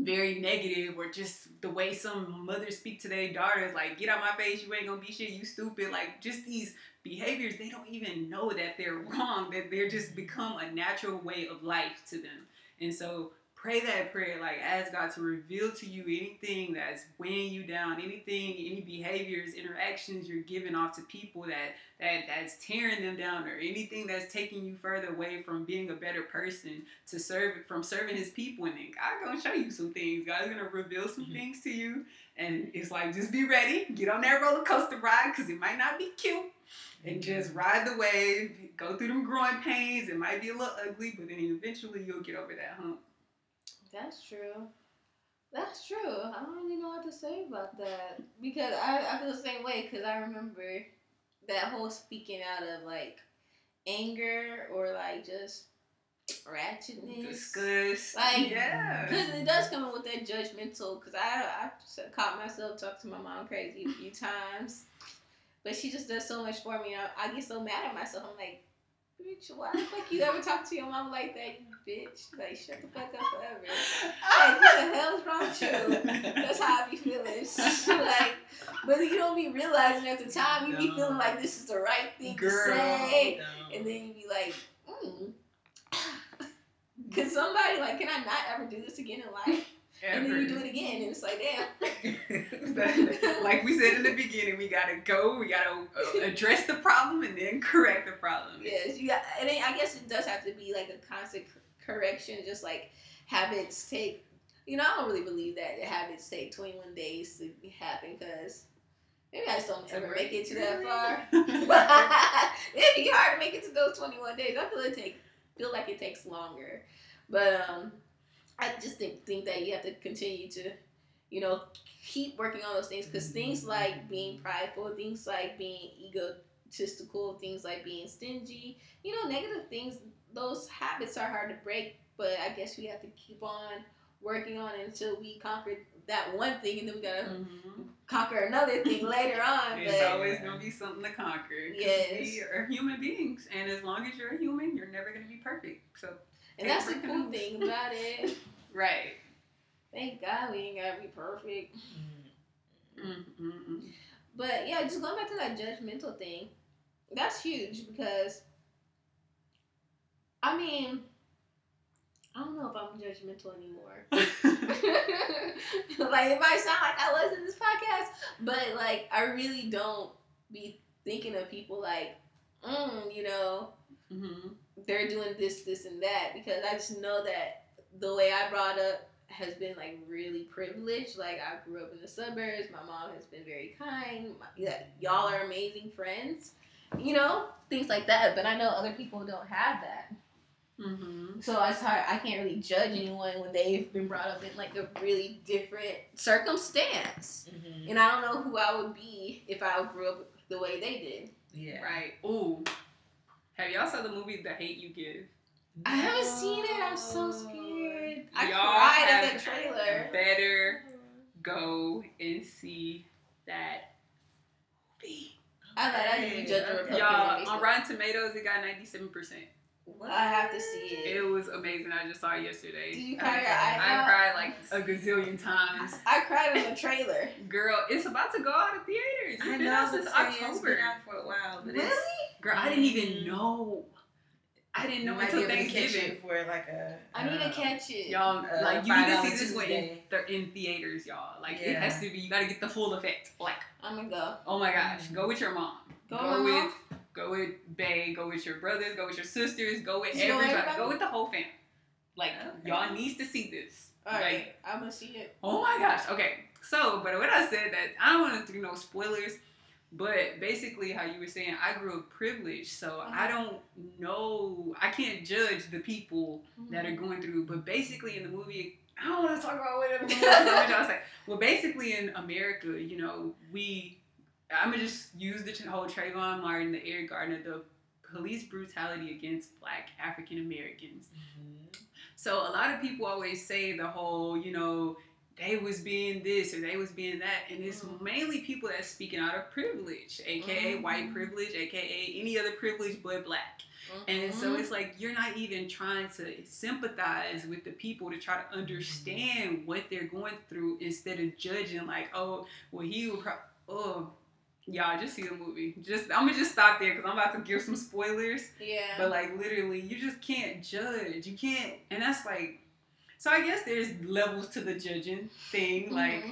S3: very negative or just the way some mothers speak to their daughters, like get out my face, you ain't gonna be shit, you stupid. Like just these behaviors, they don't even know that they're wrong, that they're just become a natural way of life to them. And so pray that prayer, like ask God to reveal to you anything that's weighing you down, anything, any behaviors, interactions you're giving off to people that that that's tearing them down or anything that's taking you further away from being a better person to serve from serving his people and then God gonna show you some things. God's gonna reveal some
S2: Mhm.
S3: things to you and it's like just be ready, get on that roller coaster ride because it might not be cute and just ride the wave, go through them growing pains. It might be a little ugly, but then eventually you'll get over that hump.
S1: That's true. That's true. I don't really know what to say about that because I, I feel the same way because I remember that whole speaking out of like anger or like just ratchetness.
S3: Disgust.
S1: Like,
S3: yeah.
S1: Because it does come in with that judgmental. Because I I caught myself talking to my mom crazy a few times, but she just does so much for me. I, I get so mad at myself. I'm like, bitch, why the fuck you ever talk to your mom like that, you bitch? Like, shut the fuck up forever. Like, what the hell's wrong with you? That's how I be feeling. like, but you don't be realizing at the time. You be feeling like this is the right thing
S3: Girl.
S1: to say,
S2: No.
S1: and then you be like, mm. Can somebody like, can I not ever do this again in life? And then you do it again, and it's like, damn.
S3: like we said in the beginning, we gotta go, we gotta uh, address the problem and then correct the problem.
S1: Yes, you got, and then I guess it does have to be like a constant c- correction, just like habits take. You know, I don't really believe that the habits take 21 days to happen because maybe I just don't ever make it to that far. It'd be hard to make it to those 21 days. I feel it take feel like it takes longer, but um, I just think think that you have to continue to, you know, keep working on those things because things like being prideful, things like being egotistical, things like being stingy, you know, negative things. Those habits are hard to break, but I guess we have to keep on working on it until we conquer that one thing, and then we gotta
S3: Mhm.
S1: conquer another thing later on.
S3: It's
S1: But
S3: always gonna be something to conquer.
S1: Yes.
S3: We are human beings, and as long as you're a human, you're never gonna be perfect. So,
S1: and that's the cool
S3: rules.
S1: thing about it.
S3: right.
S1: Thank God we ain't gotta be perfect.
S3: Mm-mm-mm.
S1: But yeah, just going back to that judgmental thing, that's huge because I mean, I don't know if I'm judgmental anymore. like it might sound like I was in this podcast, but like I really don't be thinking of people like, mm, you know,
S3: Mhm.
S1: they're doing this, this, and that because I just know that the way I brought up has been like really privileged. Like I grew up in the suburbs. My mom has been very kind. My, yeah, y'all are amazing friends. You know things like that. But I know other people don't have that.
S3: Mhm.
S1: So it's hard. I can't really judge anyone when they've been brought up in like a really different circumstance.
S2: Mhm.
S1: And I don't know who I would be if I grew up the way they did.
S2: Yeah.
S3: Right. Ooh. Have y'all saw the movie The Hate You Give?
S1: I haven't seen it. I'm so scared. I
S3: Y'all
S1: cried at the trailer.
S3: Better go and see that movie.
S1: I thought I didn't judge a Republican
S3: Y'all, on
S1: on-
S3: Rotten Tomatoes, it got 97%.
S1: I have to see
S3: It
S1: it.
S3: was amazing. I just saw it yesterday.
S1: Did you
S3: I-
S1: cry your eyes
S3: I
S1: out?
S3: cried like a gazillion times.
S1: I cried in the trailer.
S3: Girl, it's about to go out of theaters. It's
S2: I
S3: been
S2: know
S3: out since
S2: say it's
S3: October.
S2: been out for a while, but
S1: Really?
S2: it's
S3: Girl, I didn't even
S2: Mhm.
S3: know. I didn't know
S2: you might be
S3: until
S2: able catch
S3: Thanksgiving.
S2: it for like a.
S1: I need to
S2: uh,
S1: catch it.
S3: Y'all,
S2: Uh,
S3: like you need to see this one in,
S2: Tuesday.
S3: th- in theaters, y'all. Like it has to be. You got to get the full effect. Like,
S1: I'm gonna go.
S3: oh my gosh,
S2: Mhm.
S3: go with your mom.
S1: Go
S3: Go,
S1: with mom?
S3: go with Bay. Go with your brothers. Go with your sisters. Go with
S1: go with
S3: everybody.
S1: everybody?
S3: Go with the whole family. Like
S2: Okay.
S3: y'all needs to see this.
S1: All
S3: like,
S1: right, I'm gonna see it.
S3: Oh my gosh. Okay. So, but what I said that I don't want to do no spoilers, but basically how you were saying I grew up privileged, so I
S1: Mhm.
S3: don't know. I can't judge the people that are going through. But basically in the movie, I don't want to talk about whatever. I was like, well, basically in America, you know, we. I'm gonna just use the whole Trayvon Martin, the Eric Gardner, the police brutality against Black African Americans. Mm-hmm. So a lot of people always say the whole, you know, they was being this or they was being that. And it's mm-hmm. mainly people that's speaking out of privilege aka mm-hmm. white privilege aka any other privilege but black. Mm-hmm. and so it's like you're not even trying to sympathize with the people to try to understand what they're going through instead of judging like oh well he would pro- oh y'all just see the movie. Just i'm gonna just stop there because i'm about to give some spoilers.
S1: Yeah.
S3: But like literally you just can't judge. You can't and that's like so I guess there's levels to the judging thing. Mm-hmm. Like,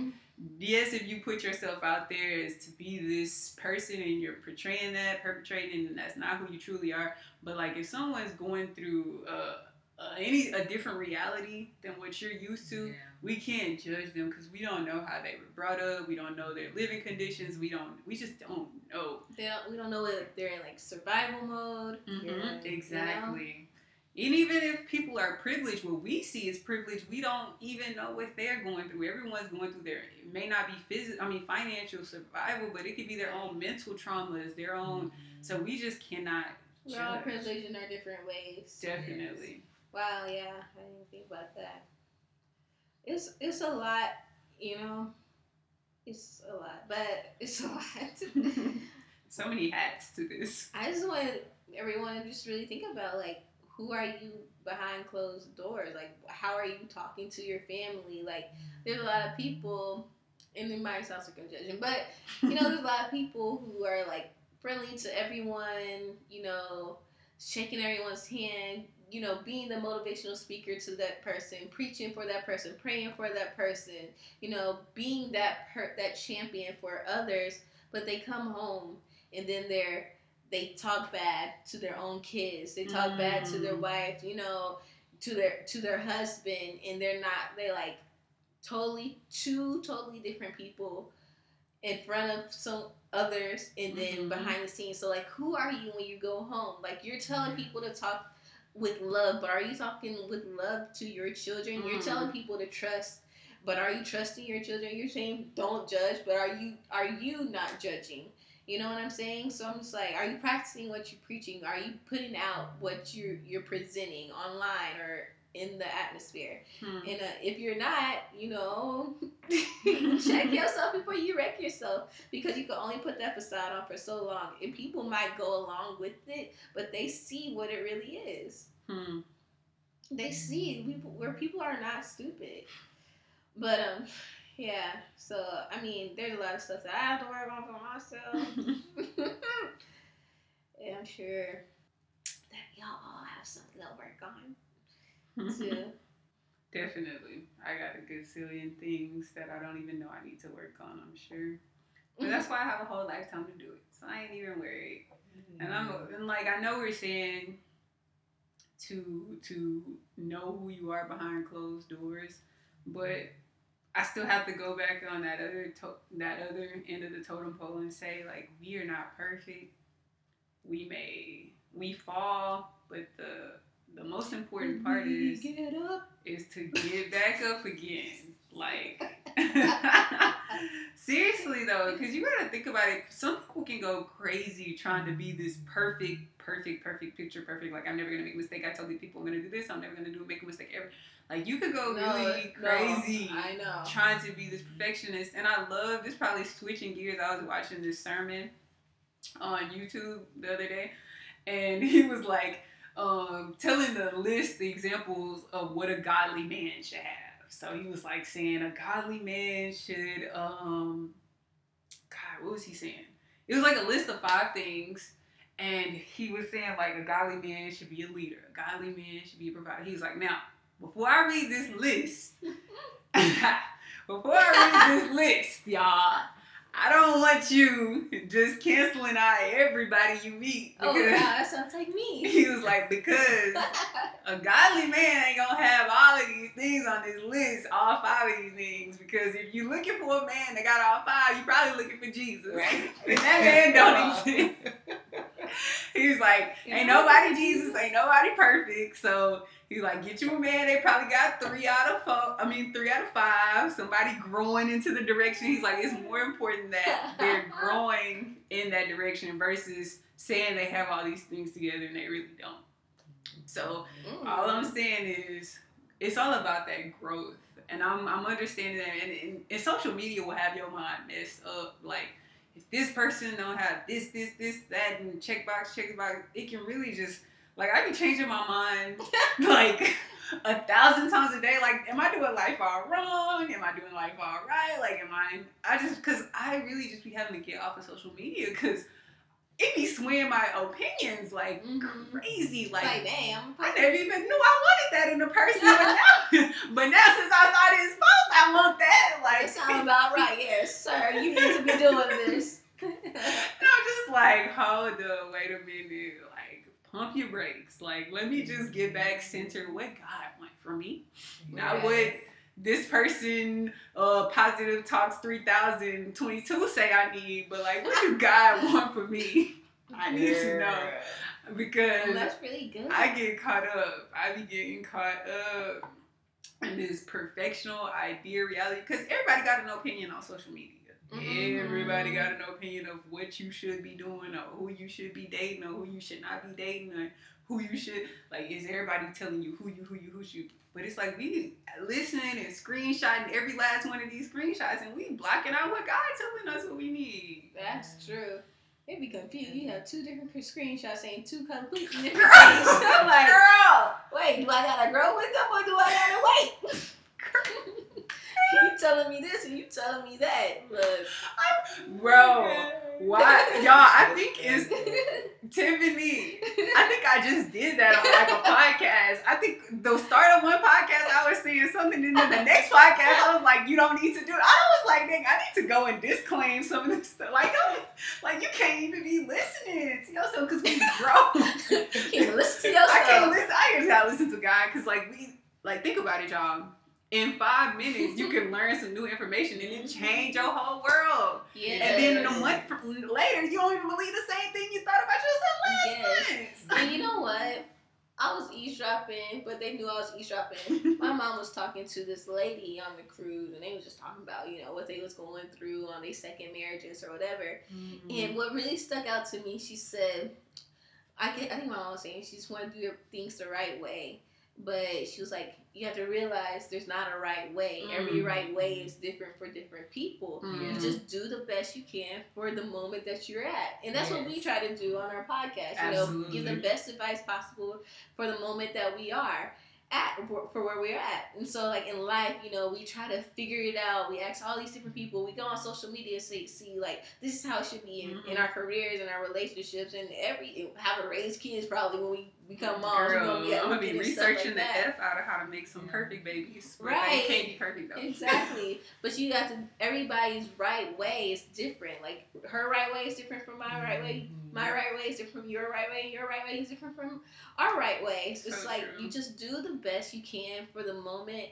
S3: yes, if you put yourself out there as to be this person and you're portraying that, perpetrating, and that's not who you truly are. But like, if someone's going through uh, uh, any a different reality than what you're used to, yeah. we can't judge them because we don't know how they were brought up. We don't know their living conditions. We don't. We just don't know.
S1: They don't, we don't know if they're in like survival mode.
S3: Mm-hmm. exactly. You know? And even if people are privileged, what we see is privilege. We don't even know what they're going through. Everyone's going through their it may not be physical, I mean financial survival, but it could be their own mental traumas, their own. Mm-hmm. So we just cannot.
S1: We're all privileged in our different ways.
S3: Definitely.
S1: Wow. Yeah, I didn't think about that. It's it's a lot, you know. It's a lot, but it's a lot.
S3: so many hats to this.
S1: I just want everyone to just really think about like who are you behind closed doors? Like, how are you talking to your family? Like, there's a lot of people, and it might sound like but you know, there's a lot of people who are like friendly to everyone. You know, shaking everyone's hand. You know, being the motivational speaker to that person, preaching for that person, praying for that person. You know, being that per- that champion for others. But they come home and then they're they talk bad to their own kids. They talk mm. bad to their mm. wife, you know, to their to their husband, and they're not. They like totally two totally different people in front of some others, and then mm-hmm. behind the scenes. So like, who are you when you go home? Like you're telling people to talk with love, but are you talking with love to your children? Mm. You're telling people to trust. But are you trusting your children? You're saying don't judge, but are you are you not judging? You know what I'm saying? So I'm just like, are you practicing what you're preaching? Are you putting out what you're you're presenting online or in the atmosphere? Hmm. And uh, if you're not, you know, check yourself before you wreck yourself because you can only put that facade on for so long, and people might go along with it, but they see what it really is. Hmm. They see people where people are not stupid, but um yeah. So I mean, there's a lot of stuff that I have to work on for myself. and I'm sure that y'all all have something to work on too.
S3: Definitely. I got a good zillion things that I don't even know I need to work on, I'm sure. But that's why I have a whole lifetime to do it. So I ain't even worried. Mm-hmm. And I'm and like I know we're saying to to know who you are behind closed doors, but I still have to go back on that other to- that other end of the totem pole and say like we are not perfect. We may we fall, but the the most important part is is to get back up again. Like seriously though, because you gotta think about it. Some people can go crazy trying to be this perfect, perfect, perfect picture perfect. Like I'm never gonna make a mistake. I tell these people I'm gonna do this. I'm never gonna do make a mistake ever. Like you could go no, really crazy.
S1: No, I know.
S3: Trying to be this perfectionist. And I love this probably switching gears. I was watching this sermon on YouTube the other day and he was like um, telling the list the examples of what a godly man should have. So he was like saying a godly man should um God, what was he saying? It was like a list of five things. And he was saying like a godly man should be a leader, a godly man should be a provider. He was like, now before I read this list, before I read this list, y'all, I don't want you just canceling out everybody you meet.
S1: Oh, wow, that sounds like me.
S3: He was like, because a godly man ain't gonna have all of these things on his list, all five of these things. Because if you're looking for a man that got all five, you're probably looking for Jesus. Right? and that man don't exist. he's like, ain't nobody Jesus, ain't nobody perfect. So he's like, get you a man. They probably got three out of four. I mean, three out of five. Somebody growing into the direction. He's like, it's more important that they're growing in that direction versus saying they have all these things together and they really don't. So
S1: Mm.
S3: all I'm saying is, it's all about that growth, and I'm I'm understanding that. And, and, and social media will have your mind messed up. Like if this person don't have this, this, this, that, and checkbox, checkbox, it can really just like I be changing my mind like a thousand times a day. Like, am I doing life all wrong? Am I doing life all right? Like, am I? I just because I really just be having to get off of social media because it be swaying my opinions like
S1: Mhm.
S3: crazy.
S1: Like,
S3: Like,
S1: damn.
S3: I never even knew I wanted that in a person, but now, but now since I saw this post, I want that. Like,
S1: That sounds about right. Yes, sir. You need to be doing this.
S3: I'm just like, hold up, wait a minute. Like, pump your brakes. Like, let me just get back centered what God want from me. Not what this person, uh, Positive Talks 3022 say I need, but like, what do God want for me? I need to know. Because
S1: Well, that's really good.
S3: I get caught up. I be getting caught up in this perfectional idea reality because everybody got an opinion on social media.
S1: Mhm.
S3: Everybody got an opinion of what you should be doing or who you should be dating or who you should not be dating or who you should like is everybody telling you who you who you who you but it's like we listening and screenshotting every last one of these screenshots and we blocking out what God telling us what we need.
S1: That's true. They be confused. You have two different screenshots saying two completely different things. I'm like,
S3: Girl,
S1: wait, do I gotta grow with them or do I gotta wait? you telling me this and you telling me that. Look.
S3: bro, why y'all? I think it's Tiffany. I think I just did that on like a podcast. I think the start of one podcast, I was saying something, and then the next podcast, I was like, "You don't need to do." it. I was like, "Nigga, I need to go and disclaim some of this stuff." Like, I'm, like you can't even be listening to yourself because we grown.
S1: you can't listen to yourself.
S3: I can't listen. I can't not listen to God because like we like think about it, y'all. In five minutes, you can learn some new information and it change your whole world.
S1: Yes.
S3: And then a month later, you don't even believe the same thing you thought about yourself last month.
S1: And you know what? I was eavesdropping, but they knew I was eavesdropping. My mom was talking to this lady on the cruise, and they was just talking about, you know, what they was going through on their second marriages or whatever. Mm-hmm. And what really stuck out to me, she said, I, can, I think my mom was saying she just wanted to do things the right way. But she was like, you have to realize there's not a right way. Every
S3: Mm.
S1: right way is different for different people. You
S3: Mhm.
S1: just do the best you can for the moment that you're at. And that's what we try to do on our podcast. You know, give the best advice possible for the moment that we are at for for where we're at. And so like in life, you know, we try to figure it out. We ask all these different people. We go on social media and see, see like this is how it should be in, in
S3: Mhm.
S1: our careers and our relationships and every how to raise kids probably when we become moms.
S3: Girl,
S1: gonna be
S3: I'm gonna be
S1: looking at stuff
S3: researching
S1: like
S3: the. F out of how to make some perfect babies.
S1: Right.
S3: They can't be perfect though.
S1: Exactly. but you got to everybody's right way is different. Like her right way is different from my right way. My mm-hmm. right way is different from your right way. Your right way is different from our right way. So it's
S3: So
S1: like
S3: true.
S1: you just do the best you can for the moment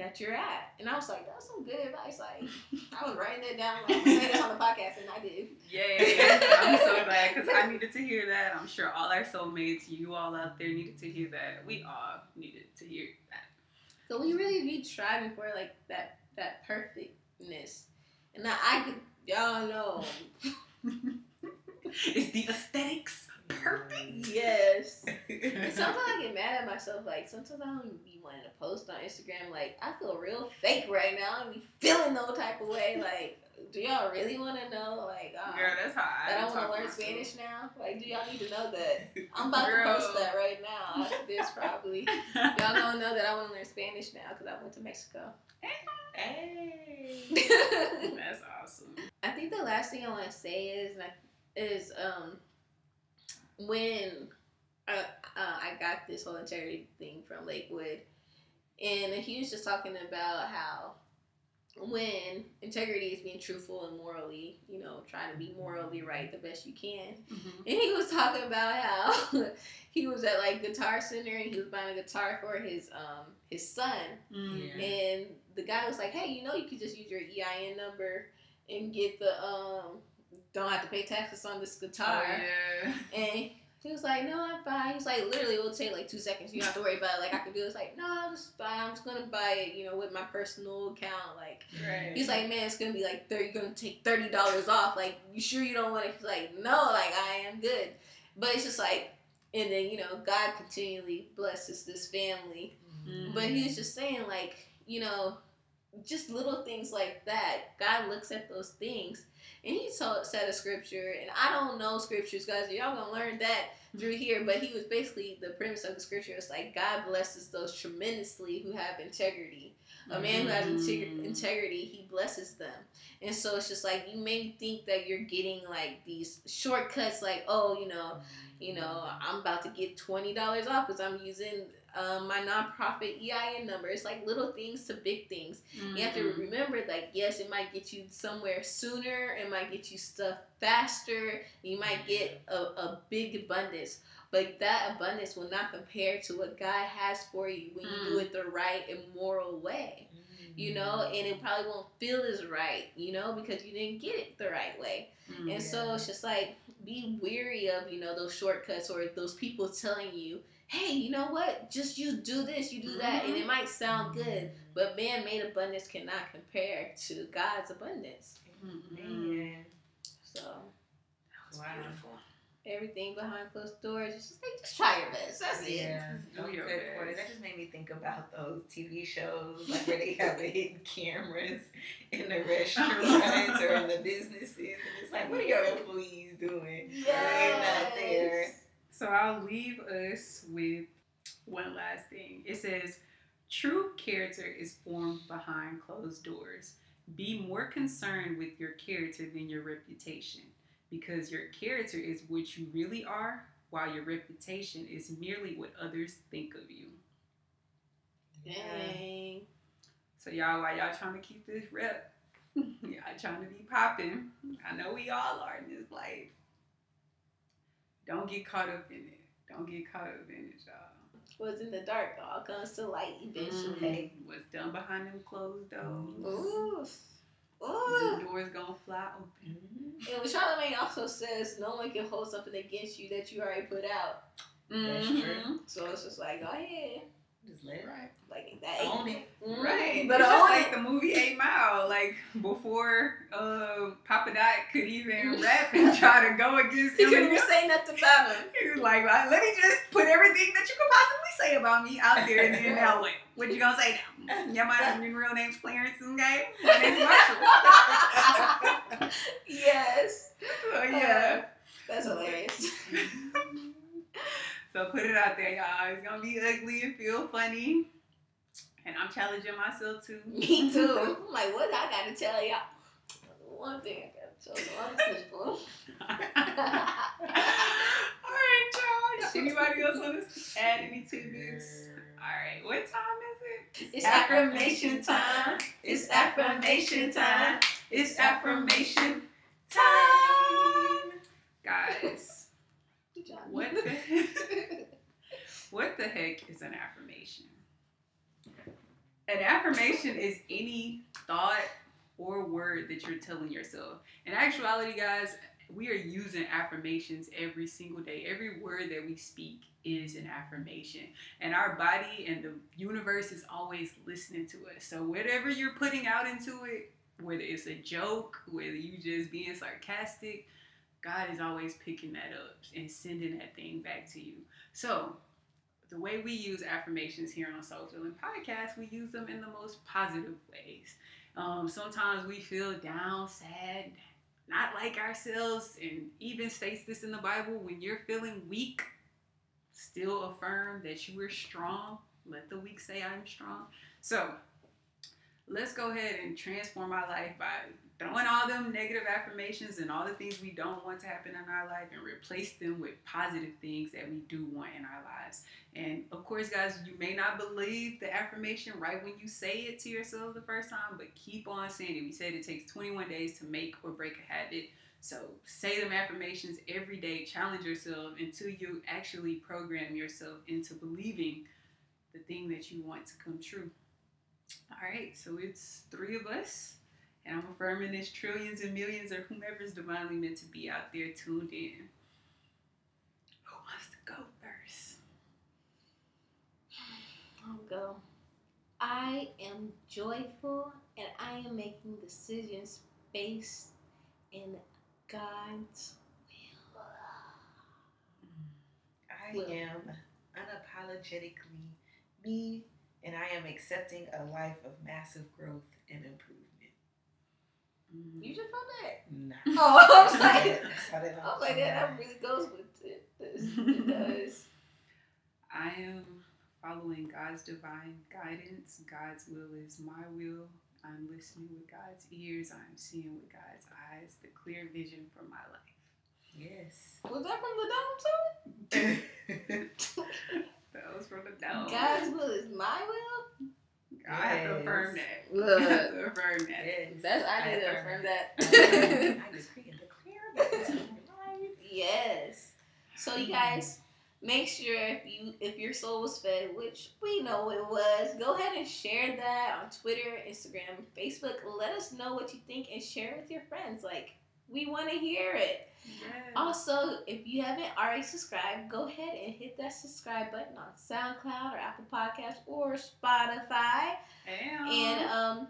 S1: that you're at. And I was like, that's some good advice. Like I was writing that down. Like, say this on the podcast, and I did.
S3: Yeah, I'm so glad because I needed to hear that. I'm sure all our soulmates, you all out there, needed to hear that. We all needed to hear that.
S1: So we really be striving for like that that perfectness. And now I could y'all know.
S3: it's the aesthetics perfect?
S1: Yes. And sometimes I get mad at myself. Like sometimes I don't be wanting to post on Instagram. Like I feel real fake right now. I be feeling no type of way. Like, do y'all really want to know? Like, uh,
S3: Girl, that's how I
S1: that I
S3: talk
S1: want to learn. Spanish now. Like, do y'all need to know that? I'm about
S3: Girl.
S1: to post that right now. After this, probably y'all gonna know that I want to learn Spanish now because I went to Mexico.
S2: Hey.
S3: That's awesome.
S1: I think the last thing I want to say is like, is um when uh, uh, I got this whole integrity thing from Lakewood, and he was just talking about how when integrity is being truthful and morally, you know, trying to be morally right the best you can.
S3: Mhm.
S1: And he was talking about how he was at like Guitar Center and he was buying a guitar for his um his son,
S3: Mm.
S2: Yeah.
S1: and the guy was like, "Hey, you know, you could just use your EIN number and get the um don't have to pay taxes on this guitar.
S3: Oh, yeah.
S1: And he was like, no, I'm fine. He's like, literally, it will take like two seconds. You don't have to worry about it. Like, I could do it. It's like, no, I'm just fine. I'm just going to buy it, you know, with my personal account. Like,
S3: Right.
S1: he's like, man, it's going to be like 30, you're going to take $30 off. Like, you sure you don't want it? He's like, no, like, I am good. But it's just like, and then, you know, God continually blesses this family.
S3: Mhm.
S1: But he was just saying, like, you know, just little things like that. God looks at those things. And he told, said a scripture, and I don't know scriptures, guys. Y'all gonna learn that through here. But he was basically the premise of the scripture is like God blesses those tremendously who have integrity. A man who has integ-
S3: Mm.
S1: integrity, he blesses them. And so it's just like you may think that you're getting like these shortcuts, like oh, you know, you know, I'm about to get twenty dollars off because I'm using um, my nonprofit EIN number. It's like little things to big things. You have to
S3: Mhm.
S1: remember like, yes, it might get you somewhere sooner. It might get you stuff faster. You might get a, a big abundance, but that abundance will not compare to what God has for you when you do
S3: Mm.
S1: it the right and moral way. You know, and it probably won't feel as right. You know, because you didn't get it the right way.
S3: Mhm.
S1: And so it's just like be weary of, you know, those shortcuts or those people telling you, hey, you know what? Just you do this, you do that. And it mm-hmm. might sound good, but man made abundance cannot compare to God's abundance.
S3: Mm-hmm.
S2: Man.
S1: So
S2: Wow.
S1: everything behind closed doors, it's just like just try your best. That's it.
S3: Do
S2: okay,
S3: your
S2: for it.
S3: best.
S2: That just made me think about those TV shows, like where they have the hidden cameras in the restaurants or in the businesses, and it's like, what are your employees doing? They're not there.
S1: Yes.
S3: So I'll leave us with one last thing. It says, True character is formed behind closed doors. Be more concerned with your character than your reputation, because your character is what you really are, while your reputation is merely what others think of you.
S1: Dang.
S3: So y'all, while y'all trying to keep this rep, y'all trying to be popping. I know we all are in this life. Don't get caught up in it. Don't get caught up in it, y'all.
S1: What's in the dark all comes to light eventually.
S3: Mhm. What's done behind them closed doors?
S1: Ooh. Ooh.
S3: The doors gonna fly open.
S1: And Charlemagne also says no one can hold something against you that you already put out.
S2: That's
S3: Mhm.
S2: true.
S1: So it's just like, go ahead.
S2: Just let it
S3: Right.
S1: Like that.
S2: own it.
S1: Mhm.
S3: Right.
S1: But
S3: it's just like
S1: it.
S3: the movie Eight Mile. Like before uh, Papa Doc could even rap and try to go against
S1: He couldn't
S3: Eminem.
S1: even say nothing about him.
S3: He was like, "Well, let me just put everything that you could possibly say about me out there and then now what? What you gonna say now? Yeah, my your real name's Clarence, okay? My name's Marshall.
S1: yes.
S3: so yeah.
S1: That's hilarious.
S3: So put it out there, y'all. It's gonna be ugly and feel funny. And I'm challenging myself too.
S1: Me too. I'm like, what I gotta tell y'all? One thing I gotta tell the other people.
S3: All right, y'all. Anybody else want to add any tidbits? All right, what time is it?
S1: It's affirmation time. It's affirmation time.
S3: It's affirmation time. Guys,
S1: Good
S3: what the what the heck is an affirmation? An affirmation is any thought or word that you're telling yourself. In actuality, guys, we are using affirmations every single day. Every word that we speak is an affirmation. And our body and the universe is always listening to us. So whatever you're putting out into it, whether it's a joke, whether you just being sarcastic, God is always picking that up and sending that thing back to you. So the way we use affirmations here on Soul Filling Podcast, we use them in the most positive ways. Um, sometimes we feel down, sad, not like ourselves, and even states this in the Bible when you're feeling weak, still affirm that you are strong. Let the weak say, I'm strong. So let's go ahead and transform our life by throwing all them negative affirmations and all the things we don't want to happen in our life and replace them with positive things that we do want in our lives. And of course, guys, you may not believe the affirmation right when you say it to yourself the first time, but keep on saying it. We said it takes 21 days to make or break a habit. So say them affirmations every day, challenge yourself until you actually program yourself into believing the thing that you want to come true. All right, so it's three of us. And I'm affirming there's trillions and millions or whomever's divinely meant to be out there tuned in. Who wants to go first?
S1: I'll go. I am joyful and I am making decisions based in God's will.
S2: I
S1: Will.
S2: am unapologetically me, and I am accepting a life of massive growth and improvement.
S3: Mm.
S1: You just found that?
S2: Nah.
S1: Oh, I was like, I was like, that, that really goes with it. It does.
S3: I am following God's divine guidance. God's will is my will. I'm listening with God's ears. I'm seeing with God's eyes the clear vision for my life.
S2: Yes.
S1: Was that from the dome too?
S3: That was from the dome.
S1: God's will is my will?
S3: I have to affirm that.
S1: Look.
S3: I have to affirm that.
S2: yes.
S1: That's I
S2: I
S1: need to
S2: affirm
S1: affirm
S2: it.
S1: that.
S2: I decree and declare that it's my life.
S1: yes. So you guys make sure if you if your soul was fed, which we know it was, go ahead and share that on Twitter, Instagram, Facebook. Let us know what you think and share with your friends. Like we want to hear it.
S3: Yes.
S1: Also, if you haven't already subscribed, go ahead and hit that subscribe button on SoundCloud or Apple Podcasts or Spotify.
S3: And,
S1: And um,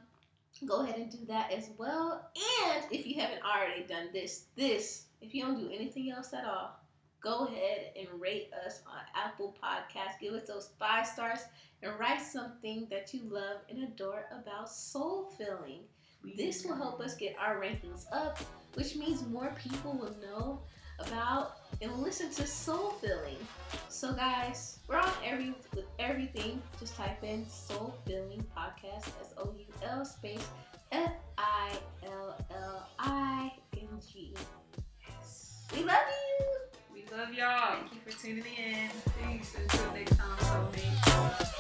S1: go ahead and do that as well. And if you haven't already done this, this, if you don't do anything else at all, go ahead and rate us on Apple Podcasts. Give us those five stars and write something that you love and adore about soul filling. This will help us get our rankings up, which means more people will know about and listen to soul filling. So guys, we're on every with everything. Just type in soul filling podcast S O U L space F I L L I N G. We love you.
S3: We love y'all.
S2: Thank you for tuning in.
S3: Peace. Until next time, soulmates.